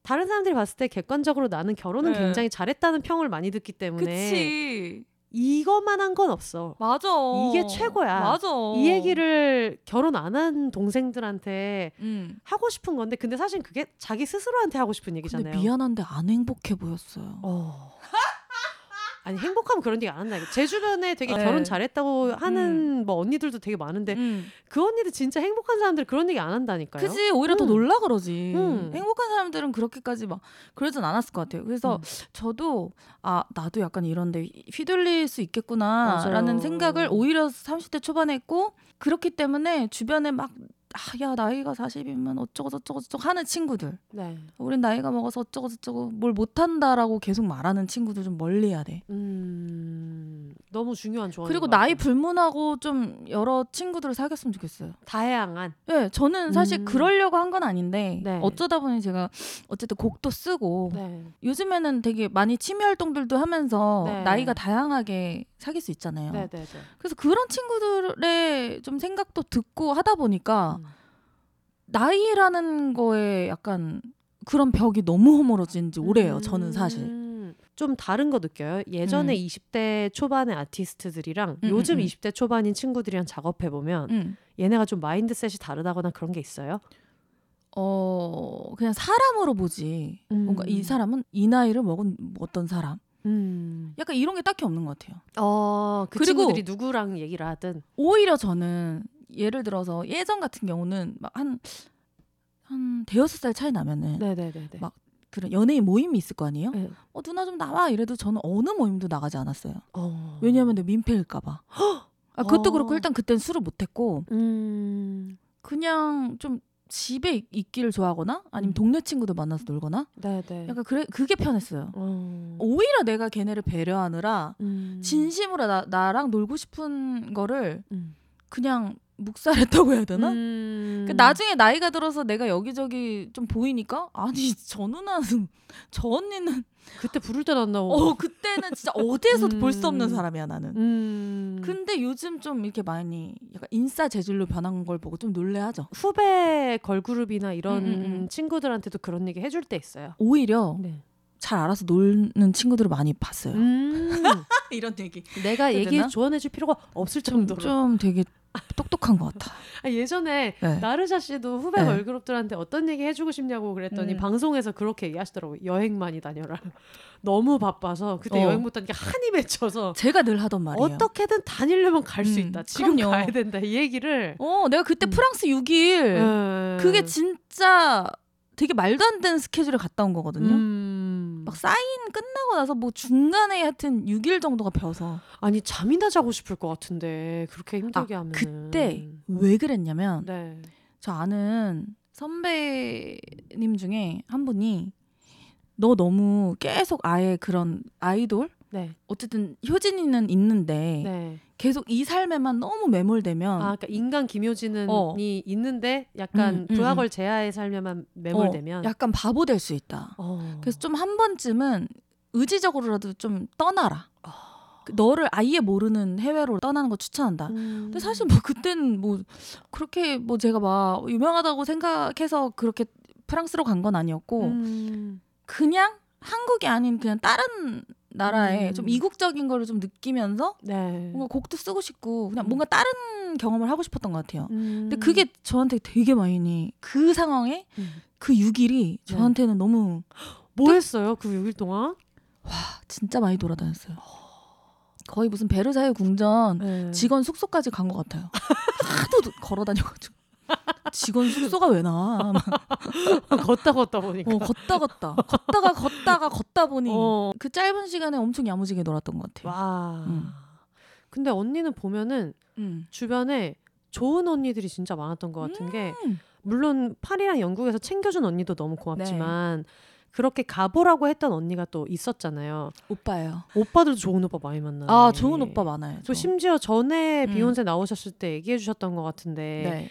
다른 사람들이 봤을 때 객관적으로 나는 결혼은 네. 굉장히 잘했다는 평을 많이 듣기 때문에 그치. 이것만 한 건 없어. 맞아. 이게 최고야. 맞아. 이 얘기를 결혼 안 한 동생들한테 음. 하고 싶은 건데 근데 사실 그게 자기 스스로한테 하고 싶은 얘기잖아요. 미안한데 안 행복해 보였어요. 어. 아니 행복하면 그런 얘기 안 한다. 제 주변에 되게 네. 결혼 잘했다고 하는 뭐 언니들도 되게 많은데 음. 그 언니들 진짜 행복한 사람들 그런 얘기 안 한다니까요. 그지 오히려 더 음. 놀라 그러지. 음. 행복한 사람들은 그렇게까지 막 그러진 않았을 것 같아요. 그래서 음. 저도 아 나도 약간 이런데 휘둘릴 수 있겠구나라는 맞아요. 생각을 오히려 30대 초반에 했고 그렇기 때문에 주변에 막 아, 야 나이가 40이면 어쩌고 저쩌고 저쩌고 하는 친구들 네. 우린 나이가 먹어서 어쩌고 저쩌고 뭘 못한다라고 계속 말하는 친구들 좀 멀리해야 돼. 음, 너무 중요한 조언. 그리고 나이 불문하고 좀 여러 친구들을 사귀었으면 좋겠어요. 다양한. 네, 저는 사실 음. 그러려고 한 건 아닌데 네. 어쩌다 보니 제가 어쨌든 곡도 쓰고 네. 요즘에는 되게 많이 취미 활동들도 하면서 네. 나이가 다양하게 사귈 수 있잖아요. 네, 네, 네. 그래서 그런 친구들의 좀 생각도 듣고 하다 보니까 음. 나이라는 거에 약간 그런 벽이 너무 허물어진 지 오래예요. 저는 사실. 음, 좀 다른 거 느껴요. 예전에 음. 20대 초반의 아티스트들이랑 음, 요즘 음, 음. 20대 초반인 친구들이랑 작업해 보면 음. 얘네가 좀 마인드셋이 다르다거나 그런 게 있어요. 어 그냥 사람으로 보지. 뭔가 이 사람은 이 나이를 먹은 어떤 사람. 음. 약간 이런 게 딱히 없는 것 같아요. 어, 그 그리고- 친구들이 누구랑 얘기를 하든. 오히려 저는 예를 들어서 예전 같은 경우는 막 한 한 대여섯 살 차이 나면은 네, 네, 네, 네. 막 그런 연예인 모임이 있을 거 아니에요? 네. 어 누나 좀 나와 이래도 저는 어느 모임도 나가지 않았어요. 어. 왜냐하면 내 민폐일까봐. 아 그것도 어. 그렇고 일단 그땐 술을 못했고 음. 그냥 좀 집에 있- 있기를 좋아하거나 아니면 음. 동네 친구들 만나서 놀거나 네, 네. 약간 그래 그게 편했어요. 어. 오히려 내가 걔네를 배려하느라 음. 진심으로 나, 나랑 놀고 싶은 거를 음. 그냥 묵살했다고 해야 되나? 음. 그 나중에 나이가 들어서 내가 여기저기 좀 보이니까 아니 저 누나는 저 언니는 그때 부를 때 났나고. 어 그때는 진짜 어디에서도 볼수 없는 음. 사람이야 나는. 음. 근데 요즘 좀 이렇게 많이 약간 인싸 재질로 변한 걸 보고 좀 놀래하죠. 후배 걸그룹이나 이런 음, 음, 음. 친구들한테도 그런 얘기 해줄 때 있어요. 오히려 네. 잘 알아서 놀는 친구들을 많이 봤어요. 음. 이런 얘기. 내가 얘기? 조언해줄 필요가 없을 좀, 정도로. 좀 되게 똑똑한 것 같아. 아, 예전에 네. 나르샤 씨도 후배 네. 걸그룹들한테 어떤 얘기 해주고 싶냐고 그랬더니 음. 방송에서 그렇게 얘기하시더라고요. 여행 많이 다녀라. 너무 바빠서 그때 어. 여행 못 다니까 한이 맺혀서 제가 늘 하던 말이에요. 어떻게든 다니려면 갈수 음, 있다. 지금 그럼요. 가야 된다. 이 얘기를. 어, 내가 그때 음. 프랑스 6일 음. 그게 진짜 되게 말도 안 되는 스케줄에 갔다 온 거거든요. 음. 막 사인 끝나고 나서 뭐 중간에 하여튼 6일 정도가 벼서 아니 잠이나 자고 싶을 것 같은데 그렇게 힘들게 하면 그때 왜 그랬냐면 네. 저 아는 선배님 중에 한 분이 너 너무 계속 아예 그런 아이돌 네. 어쨌든 효진이는 있는데 네. 계속 이 삶에만 너무 매몰되면 아, 그러니까 인간 김효진은 어. 이 있는데 약간 음, 음, 부하걸 제아의 삶에만 매몰되면 어, 약간 바보 될 수 있다. 어. 그래서 좀 한 번쯤은 의지적으로라도 좀 떠나라. 어. 그 너를 아예 모르는 해외로 떠나는 거 추천한다. 음. 근데 사실 뭐 그때는 뭐 그렇게 뭐 제가 막 유명하다고 생각해서 그렇게 프랑스로 간 건 아니었고 음. 그냥 한국이 아닌 그냥 다른 나라에 음. 좀 이국적인 거를 좀 느끼면서 네. 뭔가 곡도 쓰고 싶고 그냥 음. 뭔가 다른 경험을 하고 싶었던 것 같아요. 음. 근데 그게 저한테 되게 많이 그 상황에 음. 그 6일이 저한테는 너무 뭐 했어요? 그 6일 동안? 진짜 많이 돌아다녔어요. 거의 무슨 베르사유 궁전 네. 직원 숙소까지 간 것 같아요. 하도 도- 걸어 다녀가지고 직원 숙소가 왜 나? 막, 걷다 걷다 보니까. 어, 걷다 걷다 걷다가 걷다가 걷다 보니 어. 그 짧은 시간에 엄청 야무지게 놀았던 것 같아요. 와. 음. 근데 언니는 보면은 음. 주변에 좋은 언니들이 진짜 많았던 것 같은 게 음. 물론 파리랑 영국에서 챙겨준 언니도 너무 네. 고맙지만 그렇게 가보라고 했던 언니가 또 있었잖아요. 오빠예요. 오빠들도 좋은 오빠 많이 만나네. 아 좋은 오빠 많아요. 저 저. 심지어 전에 음. 비욘세 나오셨을 때 얘기해 주셨던 것 같은데 네.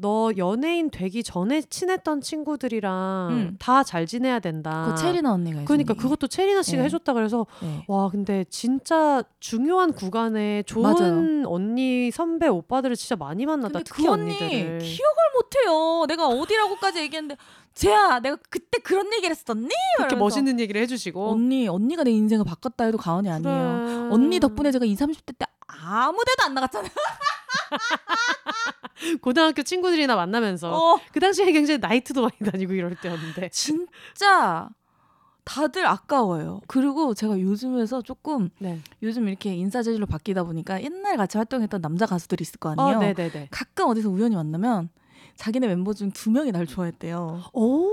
너 연예인 되기 전에 친했던 친구들이랑 음. 다잘 지내야 된다. 그 체리나 언니가 그러니까. 그것도 체리나 씨가 네. 해줬다 그래서 네. 와 근데 진짜 중요한 구간에 좋은 맞아요. 언니 선배 오빠들을 진짜 많이 만났다. 특히 그 언니 언니들을. 기억을 못해요. 내가 어디라고까지 얘기했는데 쟤야 내가 그때 그런 얘기를 했었니? 그렇게. 멋있는 얘기를 해주시고 언니 언니가 내 인생을 바꿨다 해도 과언이 아니에요. 그래. 언니 덕분에 제가 20, 30대 때 아무 데도 안 나갔잖아요. 고등학교 친구들이나 만나면서 어, 그 당시에 굉장히 나이트도 많이 다니고 이럴 때였는데 진짜 다들 아까워요. 그리고 제가 요즘에서 조금 네. 요즘 이렇게 인싸 재질로 바뀌다 보니까 옛날 같이 활동했던 남자 가수들이 있을 거 어, 아니에요. 네네네. 가끔 어디서 우연히 만나면 자기네 멤버 중 두 명이 날 좋아했대요. 오.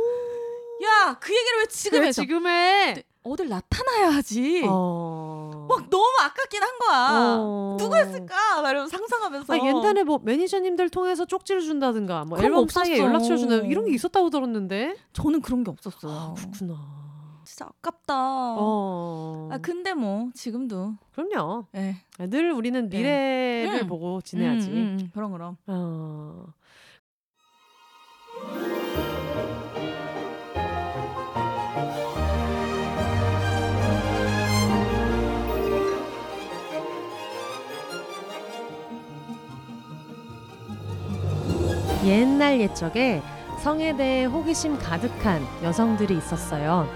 야, 그 얘기를 왜 지금 해서? 지금 해. 어딜 나타나야 하지. 어. 막 너무 아깝긴 한 거야. 어. 누구였을까? 막 이러면서 상상하면서. 아, 옛날에 뭐 매니저님들 통해서 쪽지를 준다든가 뭐 앨범 사이에 없었어. 연락처를 준다 이런 게 있었다고 들었는데 저는 그런 게 없었어요. 아, 그렇구나. 진짜 아깝다. 어. 아 근데 뭐 지금도 그럼요. 예. 늘 우리는 네. 미래를 음. 보고 지내야지. 음, 음, 음. 그럼 그럼. 어. 옛날 옛적에 성에 대해 호기심 가득한 여성들이 있었어요.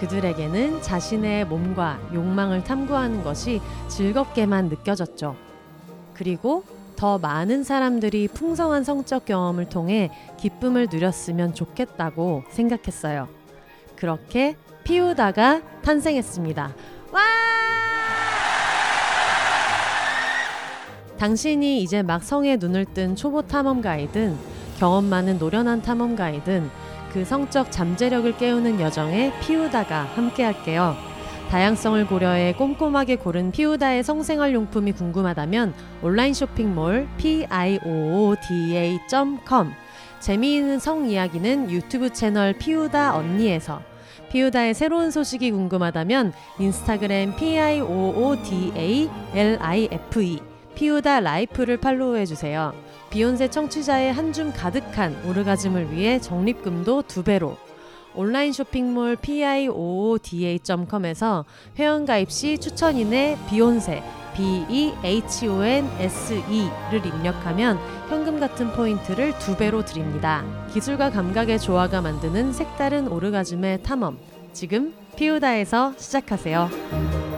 그들에게는 자신의 몸과 욕망을 탐구하는 것이 즐겁게만 느껴졌죠. 그리고 더 많은 사람들이 풍성한 성적 경험을 통해 기쁨을 누렸으면 좋겠다고 생각했어요. 그렇게 피우다가 탄생했습니다. 와! 당신이 이제 막 성에 눈을 뜬 초보 탐험가이든 경험 많은 노련한 탐험가이든 그 성적 잠재력을 깨우는 여정에 피우다가 함께 할게요. 다양성을 고려해 꼼꼼하게 고른 피우다의 성생활 용품이 궁금하다면 온라인 쇼핑몰 piooda.com 재미있는 성 이야기는 유튜브 채널 피우다 언니에서 피우다의 새로운 소식이 궁금하다면 인스타그램 piooda life 피우다 life를 follow해 주세요. 비혼세 청취자의 한줌 가득한 오르가즘을 위해 적립금도 두 배로 온라인 쇼핑몰 piooda.com에서 회원가입 시 추천인에 비혼세 B-E-H-O-N-S-E를 입력하면 현금 같은 포인트를 두 배로 드립니다. 기술과 감각의 조화가 만드는 색다른 오르가즘의 탐험. 지금 피우다에서 시작하세요.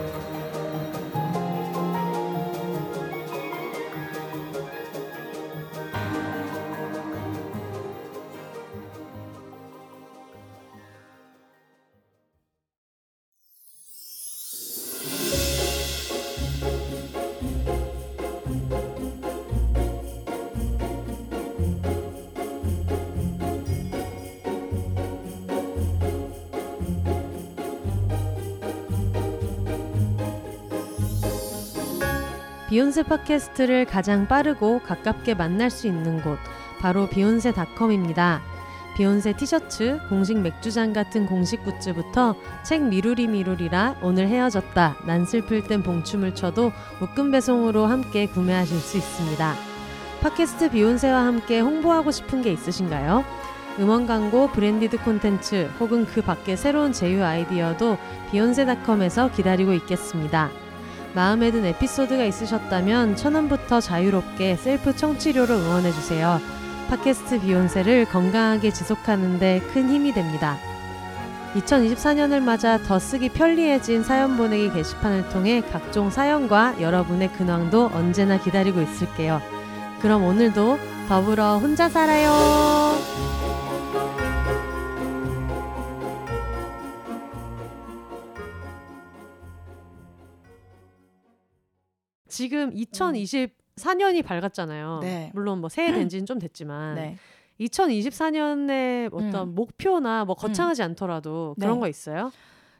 비혼세 팟캐스트를 가장 빠르고 가깝게 만날 수 있는 곳 바로 비혼세닷컴입니다. 비혼세 티셔츠, 공식 맥주잔 같은 공식 굿즈부터 책 미루리 미루리라 오늘 헤어졌다 난 슬플 땐 봉춤을 춰도 묶음 배송으로 함께 구매하실 수 있습니다. 팟캐스트 비혼세와 함께 홍보하고 싶은 게 있으신가요? 음원 광고, branded 콘텐츠 혹은 그 밖의 새로운 제휴 아이디어도 비욘세닷컴에서 기다리고 있겠습니다. 마음에 든 에피소드가 있으셨다면 천원부터 자유롭게 셀프 청취료로 응원해주세요. 팟캐스트 비욘세를 건강하게 지속하는데 큰 힘이 됩니다. 2024년을 맞아 더 쓰기 편리해진 사연 보내기 게시판을 통해 각종 사연과 여러분의 근황도 언제나 기다리고 있을게요. 그럼 오늘도 더불어 혼자 살아요. 지금 2024년이 밝았잖아요. 네. 물론 뭐 새해 된 지는 좀 됐지만 네. 2024년에 어떤 음. 목표나 뭐 거창하지 않더라도 그런 네. 거 있어요?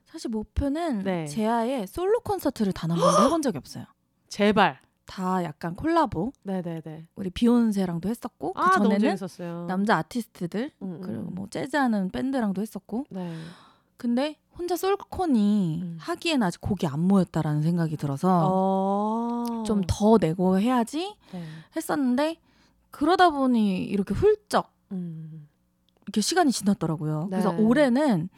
사실 목표는 네. 제아의 솔로 콘서트를 단 한 번도 해본 적이 없어요. 제발. 다 약간 콜라보. 네네네. 우리 비욘세랑도 했었고 아 그 전에는. 남자 아티스트들 음, 음, 그리고 음. 뭐 재즈하는 밴드랑도 했었고 네. 근데 혼자 솔콘이 음. 하기엔 아직 곡이 안 모였다라는 생각이 들어서 어. 좀더 내고 해야지 네. 했었는데 그러다 보니 이렇게 훌쩍 음. 이렇게 시간이 지났더라고요. 그래서 네. 올해는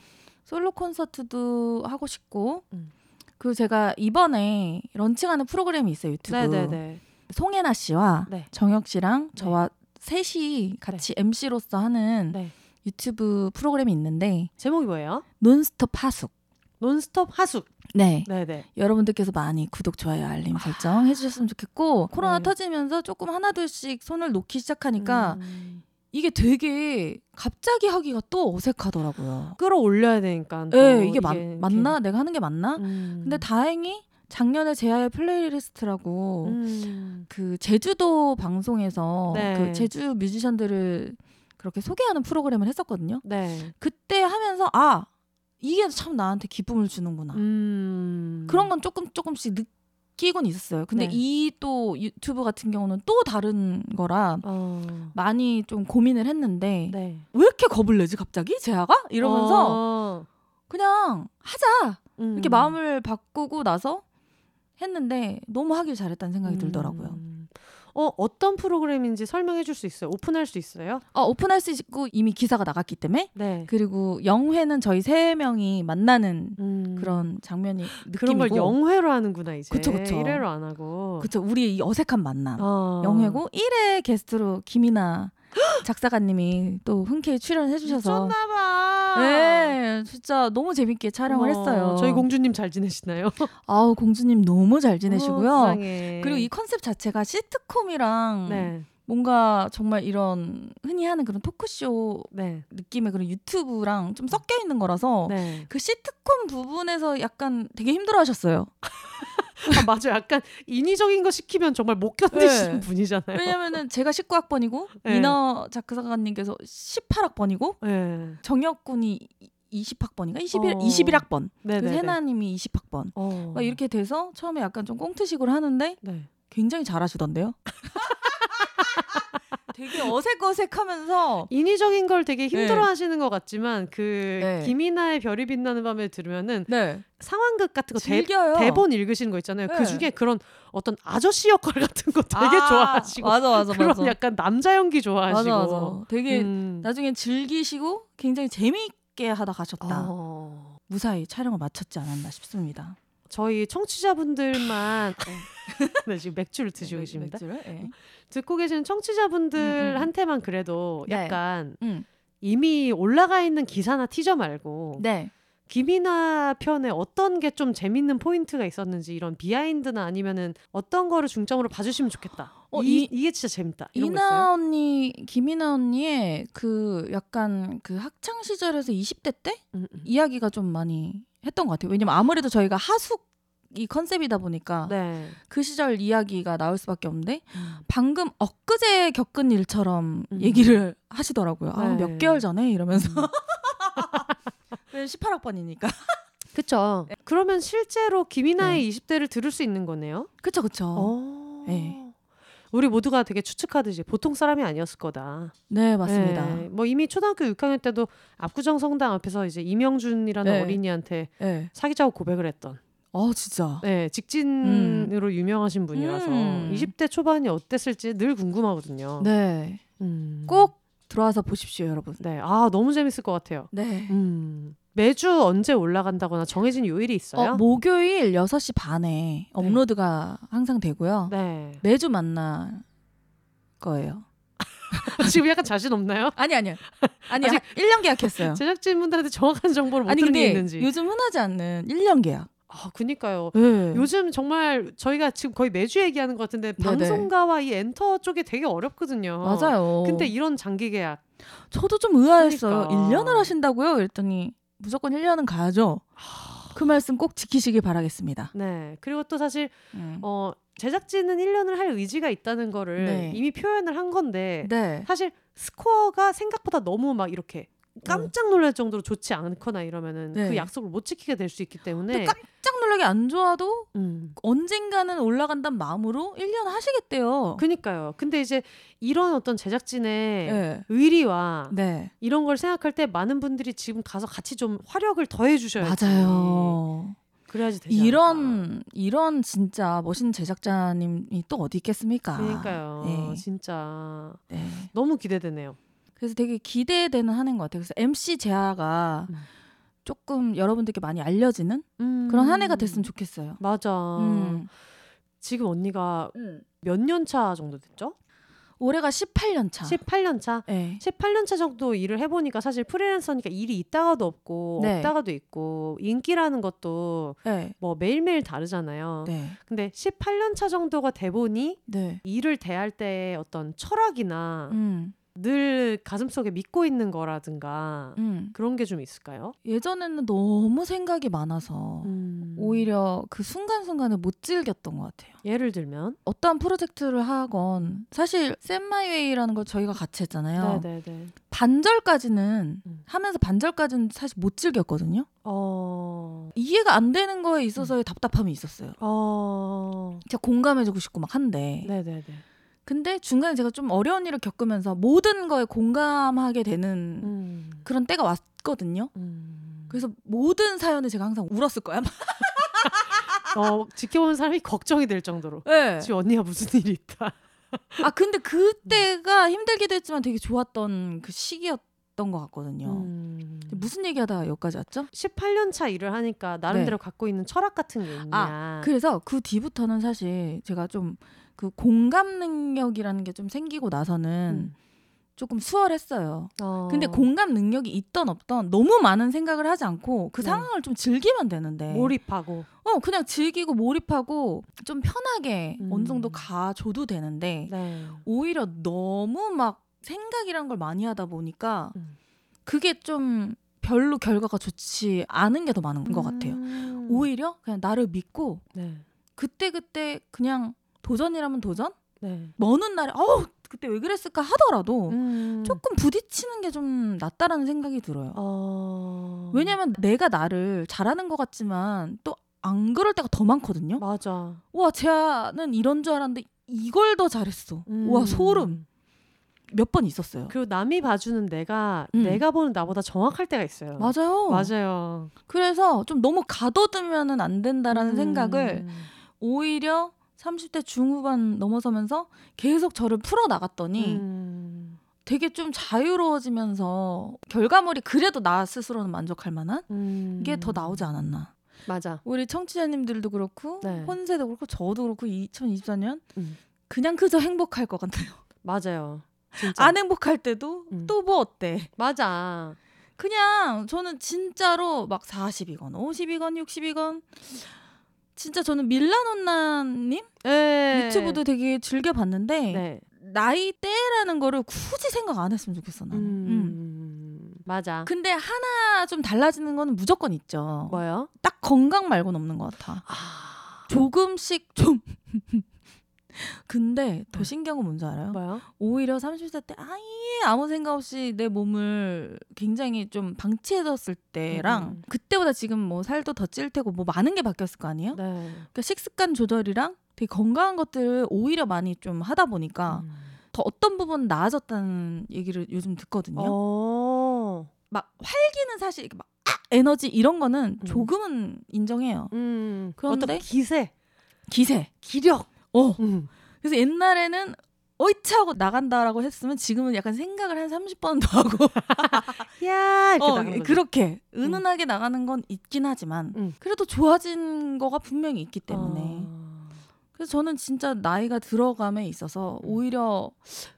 솔로 콘서트도 하고 싶고 음. 그리고 제가 이번에 런칭하는 프로그램이 있어요 유튜브. 네네네. 송혜나 씨와 네. 정혁 씨랑 저와 셋이 같이 MC로서 하는 네. 유튜브 프로그램이 있는데 제목이 뭐예요? 논스톱 하숙. 논스톱 하숙. 네. 네네. 여러분들께서 많이 구독, 좋아요, 알림 설정 해주셨으면 좋겠고 코로나 네. 터지면서 조금 하나둘씩 손을 놓기 시작하니까 음. 이게 되게 갑자기 하기가 또 어색하더라고요. 끌어올려야 되니까. 또 예, 이게 맞, 이렇게- 맞나? 내가 하는 게 맞나? 음. 근데 다행히 작년에 제아의 플레이리스트라고 음. 그 제주도 방송에서 네. 그 제주 뮤지션들을 그렇게 소개하는 프로그램을 했었거든요. 네. 그때 하면서 아 이게 참 나한테 기쁨을 주는구나. 음. 그런 건 조금 조금씩 느끼곤 있었어요. 근데 네. 이또 유튜브 같은 경우는 또 다른 거라 어. 많이 좀 고민을 했는데 네. 왜 이렇게 겁을 내지 갑자기 제아가 이러면서 어. 그냥 하자 음. 이렇게 마음을 바꾸고 나서 했는데 너무 하길 잘했다는 생각이 들더라고요. 음. 어 어떤 프로그램인지 설명해 줄 수 있어요? 오픈할 수 있어요? 어, 오픈할 수 있고 이미 기사가 나갔기 때문에 네. 그리고 영회는 저희 세 명이 만나는 음. 그런 장면이 그런 걸 느낌이고 영회로 하는구나 이제. 그쵸, 그쵸. 1회로 안 하고. 그쵸 우리 이 어색한 만남 어. 영회고 1회 게스트로 김이나 작사가님이 또 흔쾌히 출연해 주셔서 미쳤나봐. 네 진짜 너무 재밌게 촬영을 어머, 했어요. 저희 공주님 잘 지내시나요? 아우 공주님 너무 잘 지내시고요. 어. 그리고 이 컨셉 자체가 시트콤이랑 네. 뭔가 정말 이런 흔히 하는 그런 토크쇼 네. 느낌의 그런 유튜브랑 좀 섞여 있는 거라서 네. 그 시트콤 부분에서 약간 되게 힘들어 하셨어요. 아, 맞아. 약간 인위적인 거 시키면 정말 못 견디시는 네. 분이잖아요. 왜냐면은 제가 19학번이고 네. 이나 작가님께서 18학번이고 네. 정혁 군이 20학번인가 21 어. 21학번 네. 그 네. 해나 님이 20학번 어. 막 이렇게 돼서 처음에 약간 좀 꽁트식으로 하는데 네. 굉장히 잘하시던데요. 되게 어색어색하면서 인위적인 걸 되게 네. 힘들어하시는 것 같지만 그 네. 김이나의 별이 빛나는 밤에 들으면은 네 상황극 같은 거 대, 즐겨요. 대 본 읽으시는 거 있잖아요. 네. 그 중에 그런 어떤 아저씨 역할 같은 거 되게 아, 좋아하시고 맞아 맞아 그런 맞아 약간 남자 연기 좋아하시고 되게 음. 나중에 즐기시고 굉장히 재미있게 하다 가셨다. 어. 무사히 촬영을 마쳤지 않았나 싶습니다. 저희 청취자분들만 네, 지금 맥주를 드시고 계십니다. 맥주를? 예. 듣고 계시는 청취자분들한테만 그래도 네. 약간 음. 이미 올라가 있는 기사나 티저 말고 네. 김이나 편에 어떤 게 좀 재밌는 포인트가 있었는지 이런 비하인드나 아니면은 어떤 거를 중점으로 봐주시면 좋겠다. 어, 이, 이- 이게 진짜 재밌다. 이나 언니, 김이나 언니의 그 약간 그 학창 시절에서 20대 때 음, 음. 이야기가 좀 많이 했던 것 같아요. 왜냐면 아무래도 저희가 하숙 이 컨셉이다 보니까 네. 그 시절 이야기가 나올 수밖에 없는데 음. 방금 엊그제 겪은 일처럼 음. 얘기를 하시더라고요. 아, 네. 몇 개월 전에 이러면서 음. 18학번이니까. 그쵸. 그러면 실제로 김이나의 네. 20대를 들을 수 있는 거네요. 그쵸 그쵸. 어. 네. 우리 모두가 되게 추측하듯이 보통 사람이 아니었을 거다. 네 맞습니다. 네. 뭐 이미 초등학교 6학년 때도 압구정 성당 앞에서 이제 이명준이라는 네. 어린이한테 네. 사귀자고 고백을 했던. 어 진짜. 네, 직진으로 유명하신 분이라서 음. 20대 초반이 어땠을지 늘 궁금하거든요. 네. 음. 꼭 들어와서 보십시오 여러분. 네, 아 너무 재밌을 것 같아요. 네. 음. 매주 언제 올라간다거나 정해진 요일이 있어요? 어, 목요일 6시 반에 업로드가 항상 되고요. 네. 매주 만날 거예요. 지금 약간 자신 없나요? 아니 아니요. 아니 아직- 1년 계약했어요. 제작진분들한테 정확한 정보를 못 아니 들은 게 있는지. 요즘 흔하지 않는 1년 계약. 아, 그니까요. 네. 요즘 정말 저희가 지금 거의 매주 얘기하는 것 같은데 네네. 방송가와 이 엔터 쪽이 되게 어렵거든요. 맞아요. 근데 이런 장기 계약 저도 좀 의아했어요. 그러니까. 1년을 하신다고요? 그랬더니 무조건 1년은 가야죠. 그 말씀 꼭 지키시길 바라겠습니다. 네. 그리고 또 사실 음. 어 제작진은 1년을 할 의지가 있다는 거를 네. 이미 표현을 한 건데 네. 사실 스코어가 생각보다 너무 막 이렇게 깜짝 놀랄 정도로 좋지 않거나 이러면은 네. 그 약속을 못 지키게 될 수 있기 때문에 또 깜짝 놀라게 안 좋아도 음. 언젠가는 올라간다는 마음으로 1년 하시겠대요. 그니까요. 근데 이제 이런 어떤 제작진의 네. 의리와 네. 이런 걸 생각할 때 많은 분들이 지금 가서 같이 좀 화력을 더해 주셔야지. 맞아요. 그래야지 되지 않을까. 이런 이런 진짜 멋있는 제작자님이 또 어디 있겠습니까? 그러니까요. 네. 진짜 네. 너무 기대되네요. 그래서 되게 기대되는 한 해인 것 같아요. 그래서 MC 제아가 음. 조금 여러분들께 많이 알려지는 그런 한 해가 됐으면 좋겠어요. 맞아. 음. 지금 언니가 몇 년 차 정도 됐죠? 올해가 18년 차. 18년 차. 네. 18년 차 정도 일을 해보니까 사실 프리랜서니까 일이 있다가도 없고 네. 없다가도 있고 인기라는 것도 네. 뭐 매일매일 다르잖아요. 네. 근데 18년 차 정도가 돼 보니 네. 일을 대할 때의 어떤 철학이나 음. 늘 가슴속에 믿고 있는 거라든가 음. 그런 게 좀 있을까요? 예전에는 너무 생각이 많아서 음. 오히려 그 순간순간을 못 즐겼던 것 같아요. 예를 들면 어떠한 프로젝트를 하건 사실 샘마이웨이라는 걸 저희가 같이 했잖아요. 네네네. 반절까지는 음. 하면서 반절까지는 사실 못 즐겼거든요. 어. 이해가 안 되는 거에 있어서의 답답함이 있었어요. 어. 진짜 공감해주고 싶고 막 한데 네네네. 근데 중간에 제가 좀 어려운 일을 겪으면서 모든 거에 공감하게 되는 음. 그런 때가 왔거든요. 음. 그래서 모든 사연에 제가 항상 울었을 거야. 어, 지켜보는 사람이 걱정이 될 정도로 네. 지금 언니가 무슨 일이 있다. 아 근데 그때가 힘들기도 했지만 되게 좋았던 그 시기였던 것 같거든요. 음. 무슨 얘기하다가 여기까지 왔죠? 18년 차 일을 하니까 나름대로 갖고 있는 철학 같은 게 있냐. 아, 그래서 그 뒤부터는 사실 제가 좀 그 공감 능력이라는 게 좀 생기고 나서는 음. 조금 수월했어요. 어. 근데 공감 능력이 있던 없던 너무 많은 생각을 하지 않고 그 네. 상황을 좀 즐기면 되는데 몰입하고 어 그냥 즐기고 몰입하고 좀 편하게 음. 어느 정도 가줘도 되는데 네. 오히려 너무 막 생각이란 걸 많이 하다 보니까 음. 그게 좀 별로 결과가 좋지 않은 게 더 많은 것 같아요. 음. 오히려 그냥 나를 믿고 네. 그때 그때 그냥 도전이라면 도전 네. 먼 훗날에 어우 그때 왜 그랬을까 하더라도 음. 조금 부딪히는 게 좀 낫다라는 생각이 들어요. 어. 왜냐면 내가 나를 잘하는 것 같지만 또 안 그럴 때가 더 많거든요. 맞아. 와, 쟤는 이런 줄 알았는데 이걸 더 잘했어. 음. 와, 소름. 몇 번 있었어요. 그리고 남이 봐주는 내가 음. 내가 보는 나보다 정확할 때가 있어요. 맞아요. 맞아요. 그래서 좀 너무 가둬두면은 안 된다라는 음. 생각을 오히려 30대 중후반 넘어서면서 계속 저를 풀어 나갔더니 음. 되게 좀 자유로워지면서 결과물이 그래도 나 스스로는 만족할 만한 음. 게 더 나오지 않았나. 맞아. 우리 청취자님들도 그렇고 네. 혼세도 그렇고 저도 그렇고 2024년 음. 그냥 그저 행복할 것 같아요. 맞아요. 진짜. 안 행복할 때도 음. 또뭐 어때? 맞아. 그냥 저는 진짜로 막 40이건 50이건 60이건 진짜 저는 밀라노나님 네. 유튜브도 되게 즐겨 봤는데 네. 나이대라는 거를 굳이 생각 안 했으면 좋겠어 나는. 음. 음. 맞아. 근데 하나 좀 달라지는 거는 무조건 있죠. 뭐요? 딱 건강 말고는 없는 것 같아. 아. 조금씩 좀. 근데 더 신기한 건 뭔지 알아요? 뭐요? 오히려 30대 때 아예 아무 생각 없이 내 몸을 굉장히 좀 방치해뒀을 때랑 음. 그때보다 지금 뭐 살도 더 찔 테고 뭐 많은 게 바뀌었을 거 아니에요? 네. 그러니까 식습관 조절이랑 되게 건강한 것들을 오히려 많이 좀 하다 보니까 음. 더 어떤 부분 나아졌다는 얘기를 요즘 듣거든요. 어. 막 활기는 사실 막 아! 에너지 이런 거는 음. 조금은 인정해요. 음. 그런데 어떤 기세, 기세. 기력. 어. 음. 그래서 옛날에는 어이차 하고 나간다라고 했으면 지금은 약간 생각을 한 30번 더 하고 야, 이렇게 어, 거죠. 그렇게 은은하게 나가는 건 있긴 하지만 음. 그래도 좋아진 거가 분명히 있기 때문에 어. 그래서 저는 진짜 나이가 들어감에 있어서 음. 오히려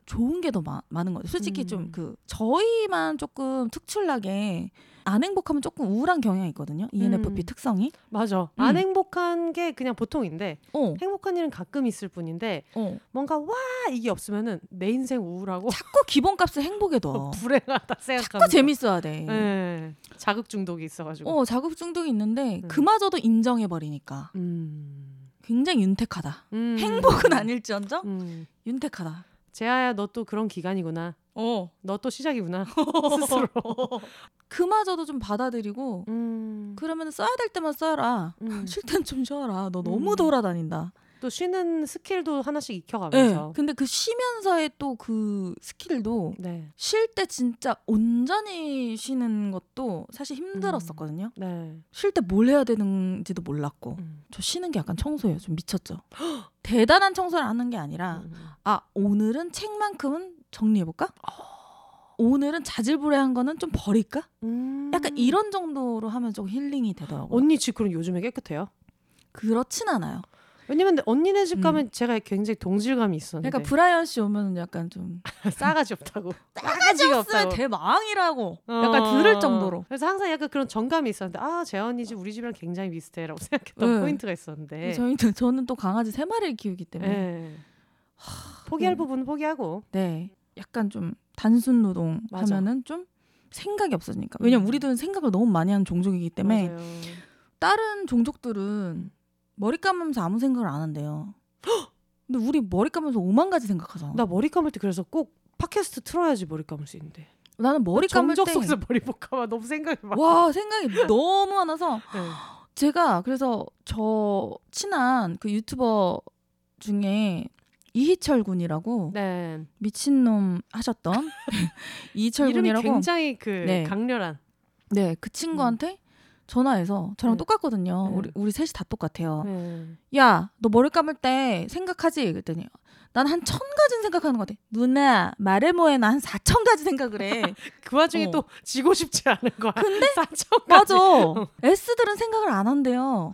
좋은 게 더 많은 거예요. 솔직히 음. 좀그 저희만 조금 특출나게 안 행복하면 조금 우울한 경향이 있거든요. ENFP 음. 특성이. 맞아. 음. 안 행복한 게 그냥 보통인데 어, 행복한 일은 가끔 있을 뿐인데 어. 뭔가 와 이게 없으면은 내 인생 우울하고 자꾸 기본값을 행복에 둬. 불행하다 생각하면서 자꾸 재밌어야 돼. 네. 자극 중독이 있어가지고. 어, 자극 중독이 있는데 음. 그마저도 인정해 버리니까 음. 굉장히 윤택하다. 음. 행복은 아닐지언정 음. 윤택하다. 재아야 너 또 그런 기간이구나. 어. 너 또 시작이구나. 스스로. 그마저도 좀 받아들이고 음. 그러면 써야 될 때만 써라. 음. 쉴땐 좀 쉬어라. 너 너무 음. 돌아다닌다. 또 쉬는 스킬도 하나씩 네. 익혀가면서. 근데 그 쉬면서의 또 그 스킬도 네. 쉴때 진짜 온전히 쉬는 것도 사실 힘들었었거든요. 네. 쉴때 뭘 해야 되는지도 몰랐고. 음. 저 쉬는 게 약간 청소예요. 좀 미쳤죠. 대단한 청소를 하는 게 아니라 음. 아 오늘은 책만큼은 정리해볼까? 오늘은 자질구레한 거는 좀 버릴까? 음. 약간 이런 정도로 하면 좀 힐링이 되더라고요. 언니 집 그럼 요즘에 깨끗해요? 그렇진 않아요. 왜냐면 언니네 집 음. 가면 제가 굉장히 동질감이 있었는데 그러니까 브라이언 씨 오면 약간 좀 싸가지 없다고 없으면 없다고 대망이라고 어. 약간 들을 정도로. 그래서 항상 약간 그런 정감이 있었는데 아 재아 언니 집 우리 집이랑 굉장히 비슷해라고 생각했던 네. 포인트가 있었는데 저희는 저는 또 강아지 세 마리를 키우기 때문에 네. 포기할 네. 부분은 포기하고 네 약간 좀 단순 노동 맞아. 하면은 좀 생각이 없어지니까. 왜냐면 음. 우리들은 생각을 너무 많이 하는 종족이기 때문에 맞아요. 다른 종족들은 머리 감으면서 아무 생각을 안 한대요. 근데 우리 머리 감으면서 오만 가지 생각하잖아. 나 머리 감을 때 그래서 꼭 팟캐스트 틀어야지 머리 감을 수 있는데. 나는 머리 감을 때 속에서 머리 못 감아 너무 생각이 많아. 와 생각이 너무 많아서 네. 제가 그래서 저 친한 그 유튜버 중에 이희철 군이라고 네. 미친놈 하셨던 이희철 군이라고 굉장히 그 네. 강렬한. 네 그 친구한테 전화해서 저랑 네. 똑같거든요. 네. 우리 우리 셋이 다 똑같아요. 네. 야너 머리 감을 때 생각하지? 그랬더니 난 한 천 가지는 생각하는 것 같아. 누나 말해 뭐해 나 한 사천 가지 생각을 해. 그 와중에 어. 또 지고 싶지 않은 거야. 근데 사천 맞아. S들은 생각을 안 한대요.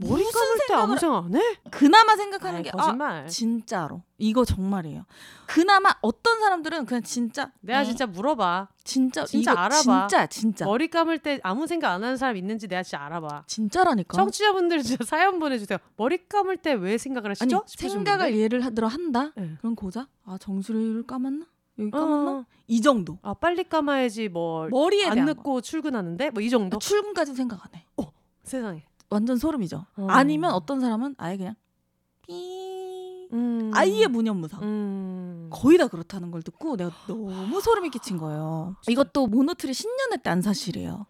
머리 감을 때 아무 생각 안 해? 그나마 생각하는 아이, 게 아, 거짓말. 진짜로 이거 정말이에요. 그나마 어떤 사람들은 그냥 진짜 내가 에, 진짜 물어봐. 진짜 진짜 알아봐. 진짜 진짜 머리 감을 때 아무 생각 안 하는 사람 있는지 내가 진짜 알아봐. 진짜라니까. 청취자분들 진짜 사연 보내주세요. 머리 감을 때 왜 생각을 아니 하시죠? 싶으신 생각을 분들. 예를 하- 들어 한다. 네. 그럼 고작 아 정수리를 감았나? 여기 감았나? 어. 이 정도. 아 빨리 감아야지 뭐 머리에 안 대한 늦고 출근하는데 뭐 이 정도. 거. 출근까지 생각 안 해. 세상에. 완전 소름이죠. 어. 아니면 어떤 사람은 아예 그냥 삐 음. 아예 무념무상. 음. 거의 다 그렇다는 걸 듣고 내가 너무 소름이 끼친 거예요. 이것도 모노트리 신년회 때안 사실이에요.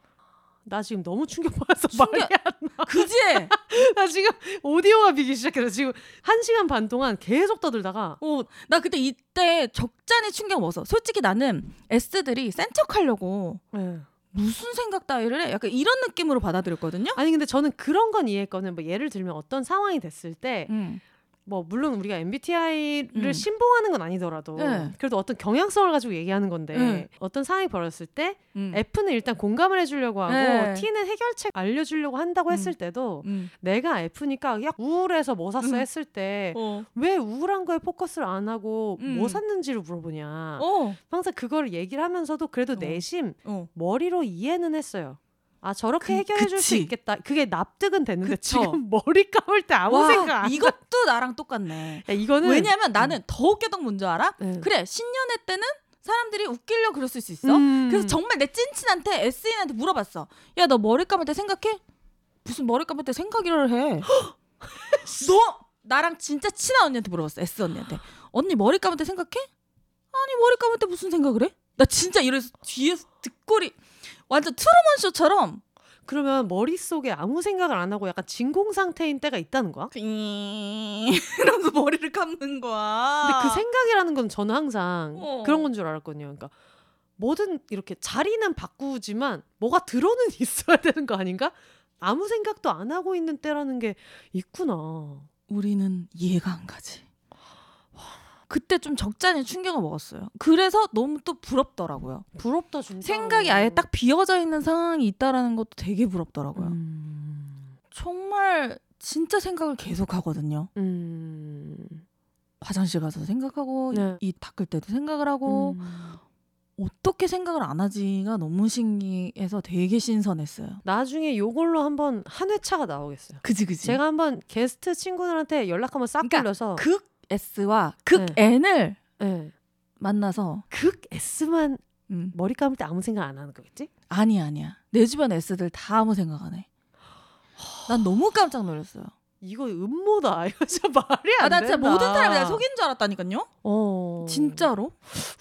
나 지금 너무 충격받았어. 충격- 말이 안 그지? 나 지금 오디오가 비기 시작해서 지금 한 시간 반 동안 계속 떠들다가 어, 나 그때 이때 적잖이 충격 먹었어. 솔직히 나는 S들이 센 척하려고 네. 무슨 생각 따위를 해? 약간 이런 느낌으로 받아들였거든요. 아니 근데 저는 그런 건 이해했거든요. 뭐 예를 들면 어떤 상황이 됐을 때 음. 뭐 물론 우리가 MBTI를 음. 신봉하는 건 아니더라도 네. 그래도 어떤 경향성을 가지고 얘기하는 건데 네. 어떤 상황이 벌어졌을 때 음. F는 일단 공감을 해주려고 하고 네. T는 해결책 알려주려고 한다고 음. 했을 때도 음. 내가 F니까 야 우울해서 뭐 샀어 음. 했을 때 어. 왜 우울한 거에 포커스를 안 하고 음. 뭐 샀는지를 물어보냐. 어. 항상 그걸 얘기를 하면서도 그래도 어. 내심 어. 머리로 이해는 했어요. 아 저렇게 그- 해결해 줄 수. 있겠다. 그게 납득은 됐는데 그쵸. 지금 머리 감을 때 아무 와, 생각 안 이것도 나랑 똑같네. 야, 이거는 왜냐면 나는 더 웃겼던 건 뭔지 알아? 네. 그래 신년회 때는 사람들이 웃기려 그럴 수 있어. 음. 그래서 정말 내 찐친한테 SN한테 물어봤어. 야 너 머리 감을 때 생각해? 무슨 머리 감을 때 생각이를 해? 너 나랑 진짜 친한 언니한테 물어봤어. S 언니한테. 언니 머리 감을 때 생각해? 아니 머리 감을 때 무슨 생각을 해? 나 진짜 이래서 뒤에서 뒷골이 완전 트루먼 쇼처럼 그러면 머릿속에 아무 생각을 안 하고 약간 진공 상태인 때가 있다는 거야? 이러면서 머리를 감는 거야. 근데 그 생각이라는 건 저는 항상 어. 그런 건 줄 알았거든요. 그러니까 뭐든 이렇게 자리는 바꾸지만 뭐가 들어는 있어야 되는 거 아닌가? 아무 생각도 안 하고 있는 때라는 게 있구나. 우리는 이해가 안 가지. 그때 좀 적잖이 충격을 먹었어요. 그래서 너무 또 부럽더라고요. 부럽다 진짜. 생각이 아예 딱 비어져 있는 상황이 있다라는 것도 되게 부럽더라고요. 음. 정말 진짜 생각을 계속 하거든요. 음. 화장실 가서 생각하고 네. 이 닦을 때도 생각을 하고 음. 어떻게 생각을 안 하지가 너무 신기해서 되게 신선했어요. 나중에 요걸로 한번 한 회차가 나오겠어요. 그지 그지. 제가 한번 게스트 친구들한테 연락 한번 싹 그러니까 돌려서 극 S와 극 네. N을 네. 만나서 극 S만 음, 머리 감을 때 아무 생각 안 하는 거겠지? 아니야 아니야. 내 주변 S들 다 아무 생각 안 해. 난 너무 깜짝 놀랐어요. 이거 음모다. 이거 진짜 말이 안 아, 나 된다. 진짜 모든 사람이 날 속인 줄 알았다니까요. 어. 진짜로?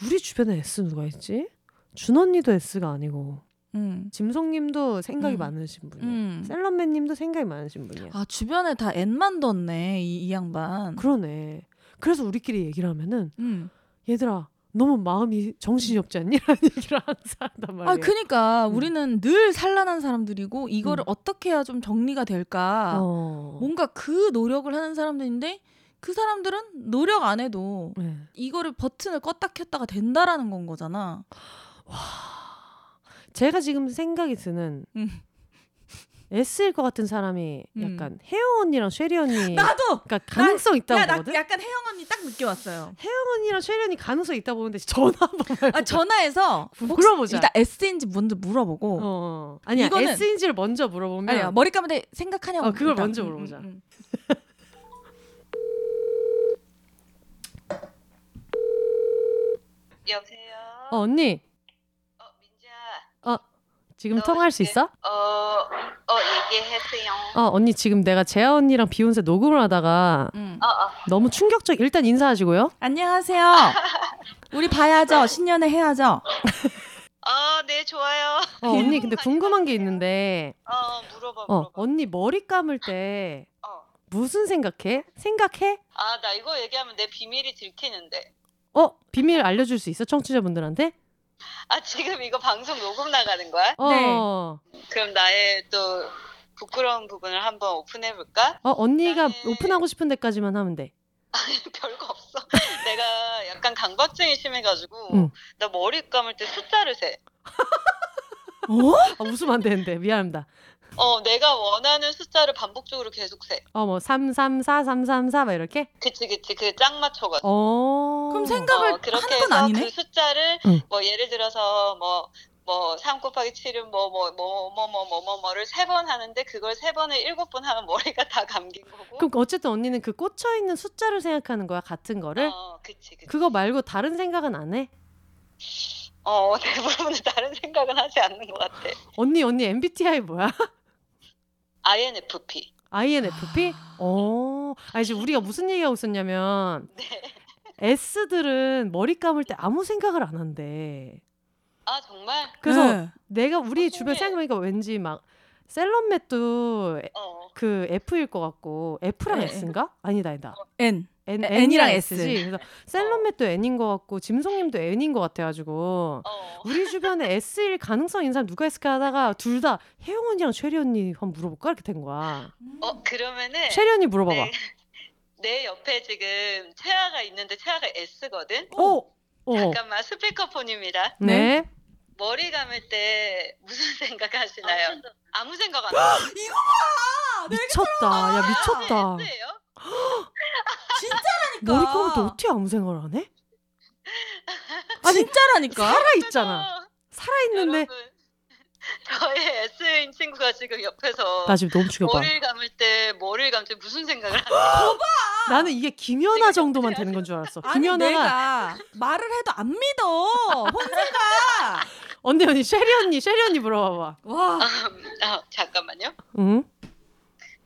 우리 주변에 S 누가 있지? 준 언니도 S가 아니고 음. 짐송님도 생각이 음. 많으신 분이야. 음. 셀럽맨님도 생각이 많으신 분이야. 아 주변에 다 N만 뒀네 이, 이 양반. 그러네. 그래서 우리끼리 얘기를 하면은 음. 얘들아 너무 마음이 정신이 없지 않니? 라는 얘기를 항상 한단 말이야. 아 그니까 음. 우리는 늘 산란한 사람들이고 이거를 음. 어떻게 해야 좀 정리가 될까 어. 뭔가 그 노력을 하는 사람들인데 그 사람들은 노력 안 해도 네. 이거를 버튼을 껐다 켰다가 된다라는 건 거잖아. 제가 지금 생각이 드는 음. S일 것 같은 사람이 음. 약간 혜영 언니랑 쉐리 언니 나도. 그러니까 가능성 있다고 야, 나 보거든. 약간 혜영 언니 딱 느껴 왔어요. 혜영 언니랑 쉐리 언니 가능성 있다 보는데 전화 한번 아 전화해서 물어보자. 일단 S인지 뭔지 물어보고. 어. 아니야 이거는- S인지를 먼저 물어보면 아니야 머리 감을 때 생각하냐고. 어, 그걸 일단. 먼저 음, 물어보자. 음, 음. 여보세요. 어 언니 어, 민지야. 지금 너 통화할 수 있어? 어, 어, 얘기했어요. 어 언니 지금 내가 재아 언니랑 비욘세 녹음을 하다가 응. 어, 어. 너무 충격적 일단 인사하시고요. 안녕하세요. 우리 봐야죠. 신년에 해야죠. 어, 네, 좋아요. 어 언니 근데 궁금한 게 있는데 어, 물어봐, 어 물어봐. 언니 머리 감을 때 어. 무슨 생각해? 생각해? 아, 나 이거 얘기하면 내 비밀이 들키는데. 어 비밀 알려 줄 수 있어 청취자분들한테? 아, 지금 이거 방송 녹음 나가는 거야? 어, 네. 그럼 나의 또 부끄러운 부분을 한번 오픈해 볼까? 어 언니가 나는- 오픈하고 싶은 데까지만 하면 돼. 별거 없어. 내가 약간 강박증이 심해가지고 응. 나 머리 감을 때 숫자를 세. 어? 아, 웃으면 안 되는데 미안합니다. 어, 내가 원하는 숫자를 반복적으로 계속 세. 어 뭐 334 334 막 이렇게? 그치, 그치. 그 짝 맞춰가지고. 어. 그럼 생각을 어, 그렇게 하는 건 해서 아니네? 그 숫자를 응. 뭐 예를 들어서 뭐 뭐3 곱하기 7은 뭐 뭐 뭐 뭐 뭐 뭐 뭐뭐를 뭐, 뭐, 뭐, 세번 하는데 그걸 세 번에 일곱 번 하면 머리가 다 감긴 거고. 그럼 어쨌든 언니는 그 꽂혀 있는 숫자를 생각하는 거야 같은 거를. 어, 그치, 그치. 그거 말고 다른 생각은 안 해? 어, 대부분은 다른 생각은 하지 않는 것 같아. 언니 언니 MBTI 뭐야? INFP. INFP? 아. 어. 아 이제 우리가 무슨 얘기하고 있었냐면 네. S들은 머리 감을 때 아무 생각을 안 한대. 아, 정말? 그래서 네. 내가 우리 어, 주변 신기해. 생각해보니까 왠지 막 셀럽맷도 어. 그 F일 것 같고 F랑 네. S인가? 아니다 아니다. N. N, N이랑 N이랑 S. S지. 그래서 셀럽맷도 N인 것 같고 짐송님도 N인 것 같아가지고 어. 우리 주변에 S일 가능성 있는 사람 누가 있을까 하다가 둘 다 혜영 언니랑 최리 언니 한번 물어볼까 이렇게 된 거야. 어, 그러면은 최리 언니 물어봐봐. 네. 내 옆에 지금 채아가 있는데 채아가 S거든? 어. 어. 잠깐만 스피커폰입니다. 네. 머리 감을 때 무슨 생각 하시나요? 아무 생각 안 해요. 미쳤다. 야 미쳤다. S예요? 진짜라니까. 머리 감을 때 어떻게 아무 생각을 안 해? 아니 진짜라니까. 살아 있잖아. 어, 살아 있는데 여러분, 저의 S인 친구가 지금 옆에서 나 지금 너무 충격받아. 머리를 감을 때 머리를 감을 때 무슨 생각을 하나요? 나는 이게 김연아 정도만 되는 건 줄 알았어. 아니 김연아가 내가 말을 해도 안 믿어. 혼자가. 언니 언니 쉐리 언니 쉐리 언니 물어봐봐. 와. 아, 잠깐만요. 응?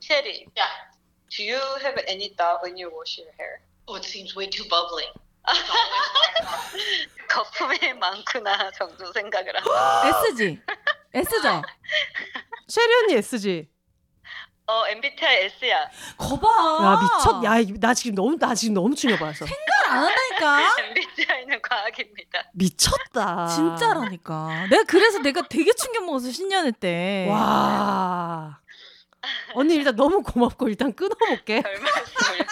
Sherry, do you have any thought when you wash your hair? Oh, it seems way too bubbly. 거품이 많구나 정도 생각을 하는. S지. S죠. 쉐리 언니 S지. 어, MBTI S야. 거봐. 야 미쳤. 야나 지금 너무 나 지금 너무 충격받았어. 안 한다니까. MBTI는 과학입니다. 미쳤다. 진짜라니까. 내가 그래서 내가 되게 충격 먹었어 신년회 때. 와. 언니 일단 너무 고맙고 일단 끊어볼게. 별 말씀을.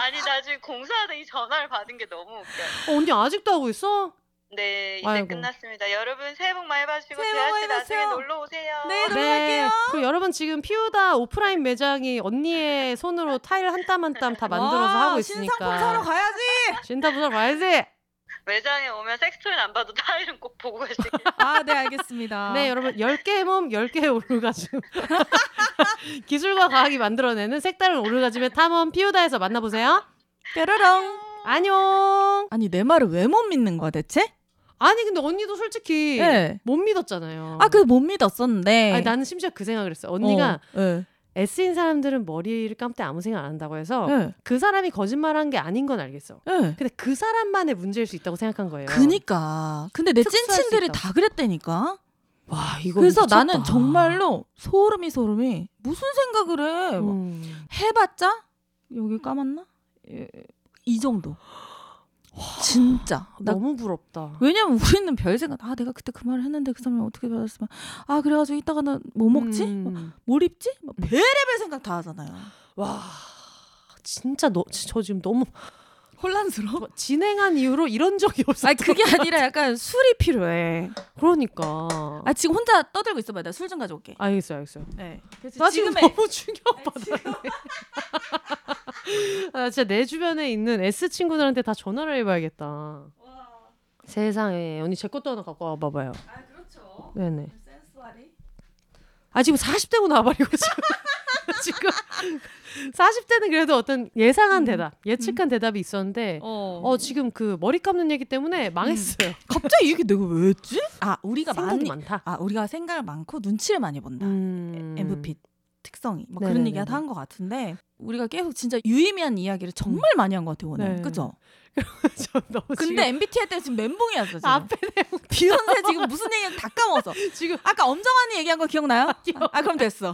아니 나 지금 공사하다 이 전화를 받은 게 너무 웃겨. 어, 언니 아직도 하고 있어? 네, 이제 아이고. 끝났습니다. 여러분 새해 복 많이 받으시고 새해 복 재하 많이 씨 나중에 받으세요. 놀러 오세요. 네, 놀러 갈게요. 그리고 여러분 지금 피우다 오프라인 매장이 언니의 손으로 타일 한 땀 한 땀 다 만들어서 와, 하고 있으니까. 신상품 사러 가야지. 신상품 사러 가야지. 매장에 오면 섹스토이는 안 봐도 타일은 꼭 보고 가시길. 아, 네 알겠습니다. 네, 여러분 10개의 몸 10개의 오르가즘. 기술과 과학이 만들어내는 색다른 오르가즘의 탐험 피우다에서 만나보세요. 뾰로롱. 안녕. 아니 내 말을 왜 못 믿는 거야 대체? 아니 근데 언니도 솔직히 네. 못 믿었잖아요. 아 그 못 믿었었는데. 아니, 나는 심지어 그 생각을 했어. 언니가 어, 네. S인 사람들은 머리를 감을 때 아무 생각 안 한다고 해서 네. 그 사람이 거짓말한 게 아닌 건 알겠어. 네. 근데 그 사람만의 문제일 수 있다고 생각한 거예요. 그니까. 근데 내 찐친들이. 다 그랬다니까. 와 이거 그래서 미쳤다. 나는 정말로 소름이 소름이 무슨 생각을 해? 뭐 음. 해봤자 여기 까맣나? 예, 이 정도. 진짜. 나 너무 부럽다. 왜냐면 우리는 별 생각. 아 내가 그때 그 말을 했는데 그 사람이 어떻게 받았으면. 아 그래가지고 이따가는 뭐 먹지? 뭐, 음. 뭘 입지? 뭐 별의별 생각 다 하잖아요. 와 진짜 너 저 지금 너무 혼란스러워. 뭐 진행한 이후로 이런 적이 없어. 아니 그게 아니라 약간 술이 필요해. 그러니까. 아 지금 혼자 떠들고 있어봐. 내가 술좀 가져올게. 알겠어, 알겠어. 네. 나 지금 너무 충격받았네. 아, 진짜 내 주변에 있는 S 친구들한테 다 전화를 해봐야겠다. 세상에 언니 제 것도 하나 갖고 와봐봐요. 아 그렇죠. 네네. 아 지금 40대고 나와버리고 지금 지금 40대는 그래도 어떤 예상한 음. 대답, 예측한 대답이 있었는데 어. 어 지금 그 머리 감는 얘기 때문에 망했어요. 갑자기 이게 내가 왜 했지? 아 우리가 생각이 많이 많다. 아 우리가 생각을 많고 눈치를 많이 본다. 음. MVP 특성이 뭐. 그런 얘기 한것 같은데 우리가 계속 진짜 유의미한 이야기를 정말 많이 한 것 같아요 오늘 네. 그죠? 근데 MBTI 때문에 지금 멘붕이었어 지금 앞에 비욘세 지금 무슨 얘기 다 까먹었어 지금, 지금 아까 엄정한이 얘기한 거 기억나요? 아 그럼 됐어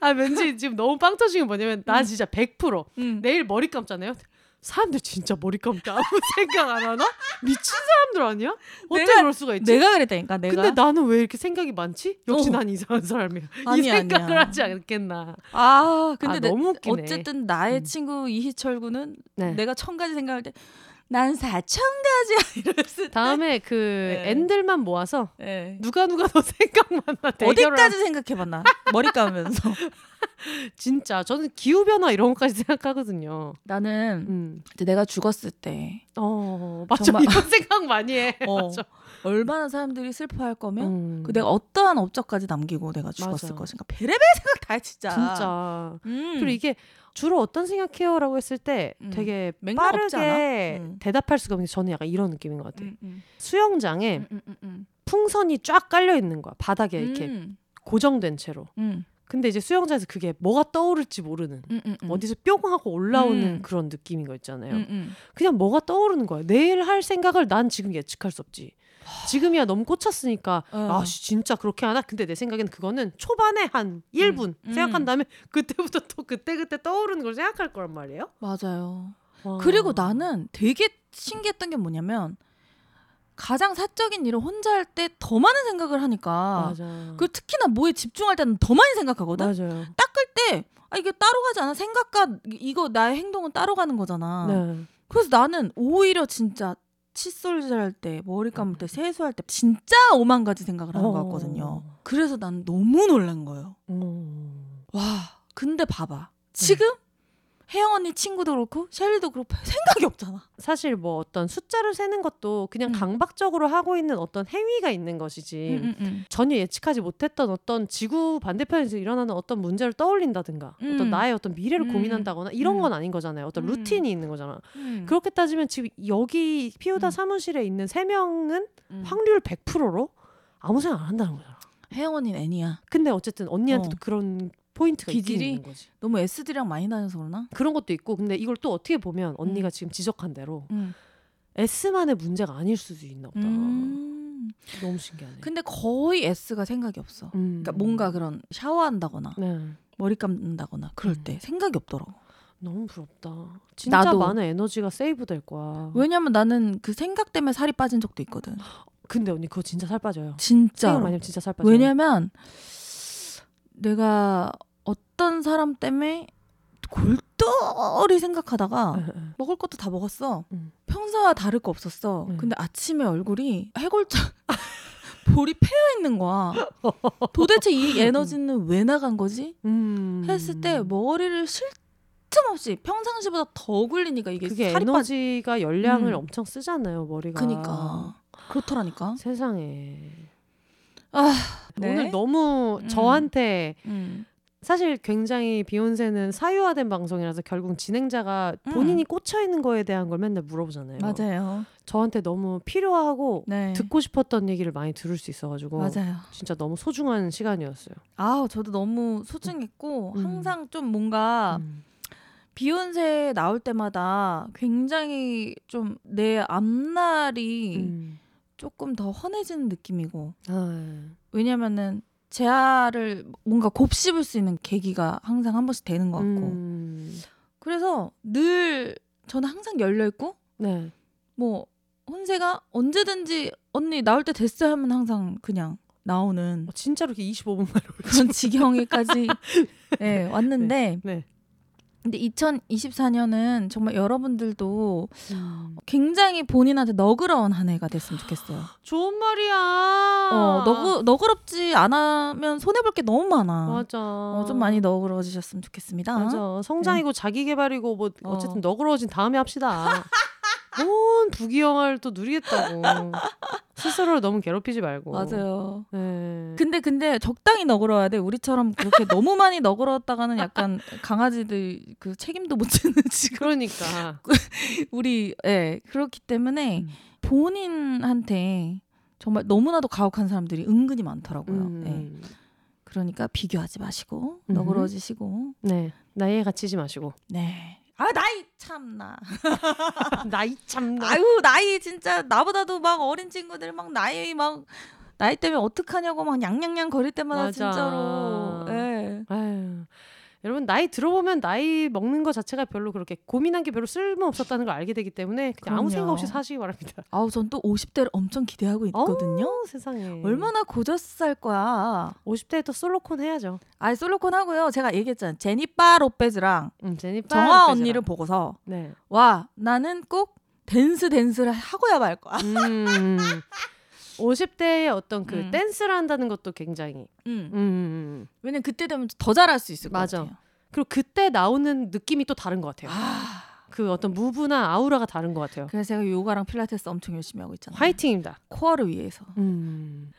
아 왠지 지금 너무 빵 터진 게 뭐냐면 나 음. 진짜 100% 음. 내일 머리 감잖아요. 사람들 진짜 머리 감다 아무 생각 안 하나? 미친 사람들 아니야? 어떻게 내가- 그럴 수가 있지? 내가 그랬다니까 내가 근데 나는 왜 이렇게 생각이 많지? 역시 어. 난 이상한 사람이야. 이 아니야, 생각을 아니야. 하지 않겠나. 아 근데 아, 내- 너무 웃기네. 어쨌든 나의 음. 친구 이희철 군은 네. 내가 천 가지 생각할 때 난 사천 가지야 이랬을 때 다음에 그 네. 앤들만 모아서 네. 누가 누가 더 생각만 나 대결을 어디까지 생각해봤나 머리 감으면서 하- 진짜 저는 기후 변화 이런 것까지 생각하거든요. 나는 음. 내가 죽었을 때 어 맞아 정말- 이런 생각 많이 해. 어, 맞아. 얼마나 사람들이 슬퍼할 거면 음. 그 내가 어떠한 업적까지 남기고 내가 죽었을 맞아. 것인가 베레베 생각 다 해 진짜 진짜 음. 그리고 이게 주로 어떤 생각해요 라고 했을 때 음. 되게 빠르게? 음. 대답할 수가 없는데 저는 약간 이런 느낌인 것 같아요. 음, 음. 수영장에 음, 음. 풍선이 쫙 깔려 있는 거야 바닥에 이렇게 음, 고정된 채로. 음, 근데 이제 수영장에서 그게 뭐가 떠오를지 모르는. 어디서 뿅 하고 올라오는 음. 그런 느낌인 거 있잖아요. 그냥 뭐가 떠오르는 거야. 내일 할 생각을 난 지금 예측할 수 없지. 지금이야 너무 꽂혔으니까 어. 아 씨, 진짜 그렇게 하나? 근데 내 생각에는 그거는 초반에 한 1분 음. 생각한 다음에 그때부터 또 그때 그때 떠오르는 걸 생각할 거란 말이에요. 맞아요. 와. 그리고 나는 되게 신기했던 게 뭐냐면 가장 사적인 일을 혼자 할 때 더 많은 생각을 하니까. 그 특히나 뭐에 집중할 때는 더 많이 생각하거든. 맞아요. 닦을 때 아, 이게 따로 가지 않아? 생각과 이거 나의 행동은 따로 가는 거잖아. 네. 그래서 나는 오히려 진짜 칫솔질 할 때, 머리 감을 때, 세수할 때 진짜 오만 가지 생각을 하는 것 어. 같거든요. 그래서 난 너무 놀란 거예요. 어. 와, 근데 봐봐. 지금 혜영 언니 친구도 그렇고 셸리도 그렇고 생각이 없잖아. 사실 뭐 어떤 숫자를 세는 것도 그냥 음. 강박적으로 하고 있는 어떤 행위가 있는 것이지 음, 음, 음. 전혀 예측하지 못했던 어떤 지구 반대편에서 일어나는 어떤 문제를 떠올린다든가 음. 어떤 나의 어떤 미래를 음. 고민한다거나 이런 음. 건 아닌 거잖아요. 어떤 음. 루틴이 있는 거잖아. 음. 그렇게 따지면 지금 여기 피우다 음. 사무실에 있는 세 명은 음. 확률 100%로 아무 생각 안 한다는 거잖아. 혜영 언니는 애니야. 근데 어쨌든 언니한테도 어. 그런 포인트가 기질이? 있는 거지. 너무 SD랑 많이 다녀서 그러나? 그런 것도 있고 근데 이걸 또 어떻게 보면 언니가 음. 지금 지적한 대로 음. S만의 문제가 아닐 수도 있나 보다. 음. 너무 신기하네. 근데 거의 S가 생각이 없어. 음. 그러니까 뭔가 그런 샤워한다거나 네. 머리 감는다거나 그럴 음. 때 생각이 없더라고. 너무 부럽다. 진짜 나도. 많은 에너지가 세이브 될 거야. 왜냐면 나는 그 생각 때문에 살이 빠진 적도 있거든. 근데 언니 그거 진짜 살 빠져요. 진짜. 생각 많이 하면 진짜 살 빠져요. 왜냐면 내가 어떤 사람 때문에 골똘히 생각하다가 예, 예. 먹을 것도 다 먹었어. 음. 평소와 다를 거 없었어. 음. 근데 아침에 얼굴이 해골장 볼이 패여 있는 거야. 도대체 이 에너지는 왜 나간 거지? 음. 했을 때 머리를 쉴틈 없이 평상시보다 더 굴리니까 이게 그게 살이. 에너지가 열량을 음. 엄청 쓰잖아요 머리가. 그니까 그렇더라니까. 세상에. 아 오늘 너무 음. 저한테 음. 사실 굉장히 비욘세는 사유화된 방송이라서 결국 진행자가 음. 본인이 꽂혀 있는 거에 대한 걸 맨날 물어보잖아요. 맞아요. 저한테 너무 필요하고 네. 듣고 싶었던 얘기를 많이 들을 수 있어가지고 맞아요. 진짜 너무 소중한 시간이었어요. 아 저도 너무 소중했고 음. 항상 좀 뭔가 음. 비욘세 나올 때마다 굉장히 좀 내 앞날이 음. 조금 더 환해지는 느낌이고 아, 왜냐면은 재활을 뭔가 곱씹을 수 있는 계기가 항상 한 번씩 되는 것 같고 음. 그래서 늘 저는 항상 열려 있고 네. 뭐 혼세가 언제든지 언니 나올 때 됐어요 하면 항상 그냥 나오는 어, 진짜로 이렇게 25분 만에 그런 지경에까지 네, 왔는데 네. 근데 2024년은 정말 여러분들도 음. 굉장히 본인한테 너그러운 한 해가 됐으면 좋겠어요. 좋은 말이야. 어, 너그 너그럽지 않으면 손해 볼 게 너무 많아. 맞아. 어, 좀 많이 너그러워지셨으면 좋겠습니다. 맞아. 성장이고 자기 개발이고 뭐 어. 어쨌든 너그러워진 다음에 합시다. 뭔 부귀영화를 또 누리겠다고. 스스로를 너무 괴롭히지 말고. 맞아요. 네. 근데 근데 적당히 너그러워야 돼. 우리처럼 그렇게 너무 많이 너그러웠다가는 약간 강아지들 그 책임도 못 지는 지금 그러니까. 우리 예 그렇기 때문에 음. 본인한테 정말 너무나도 가혹한 사람들이 은근히 많더라고요. 음. 예. 그러니까 비교하지 마시고 음흠. 너그러지시고 네. 나이에 갇히지 마시고. 네. 아 나이 참나. 나이 참. 아유 나이 진짜 나보다도 막 어린 친구들 막 나이 막 나이 때문에 어떡하냐고 막 냥냥냥 거릴 때마다 맞아. 진짜로. 예. 아유. 여러분 나이 들어보면 나이 먹는 것 자체가 별로 그렇게 고민한 게 별로 쓸모 없었다는 걸 알게 되기 때문에 그냥 아무 그럼요. 생각 없이 사시기 바랍니다. 아우 전 또 50대를 엄청 기대하고 있거든요. 어, 세상에. 얼마나 고저스할 거야. 50대에 또 솔로콘 해야죠. 아 솔로콘 하고요. 제가 얘기했잖아요. 제니파 로페즈랑 음, 제니파 정아 로페즈랑. 언니를 보고서 네. 와 나는 꼭 댄스 댄스를 하고야 말 거야. 음. 50대의 어떤 그 음. 댄스를 한다는 것도 굉장히 음. 음, 음. 왜냐면 그때 되면 더 잘할 수 있을 것 맞아. 같아요. 그리고 그때 나오는 느낌이 또 다른 것 같아요. 아. 그 어떤 무브나 아우라가 다른 것 같아요. 그래서 제가 요가랑 필라테스 엄청 열심히 하고 있잖아요. 화이팅입니다. 코어를 위해서. 음.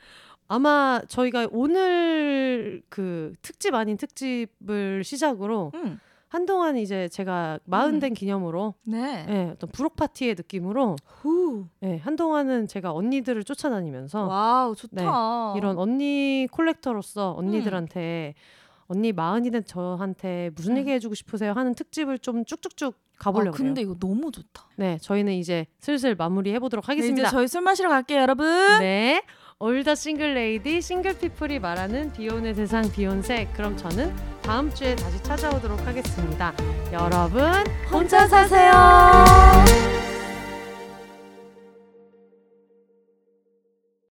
아마 저희가 오늘 그 특집 아닌 특집을 시작으로 음. 한동안 이제 제가 마흔 된 기념으로 네. 예, 어떤 불혹 파티의 느낌으로 후. 예, 한동안은 제가 언니들을 쫓아다니면서 와우 좋다. 네, 이런 언니 collector로서 언니들한테 언니 마흔이 된 저한테 무슨 음. 얘기 해주고 싶으세요 하는 특집을 좀 쭉쭉쭉 아, 가보려고 해요. 근데 이거 너무 좋다. 네, 저희는 이제 슬슬 마무리 해보도록 네, 이제 하겠습니다. 저희 술 마시러 갈게요, 여러분. 네. All the single lady single people이 말하는 비혼의 세상 비혼세 그럼 저는 다음 주에 다시 찾아오도록 하겠습니다. 여러분 혼자 사세요.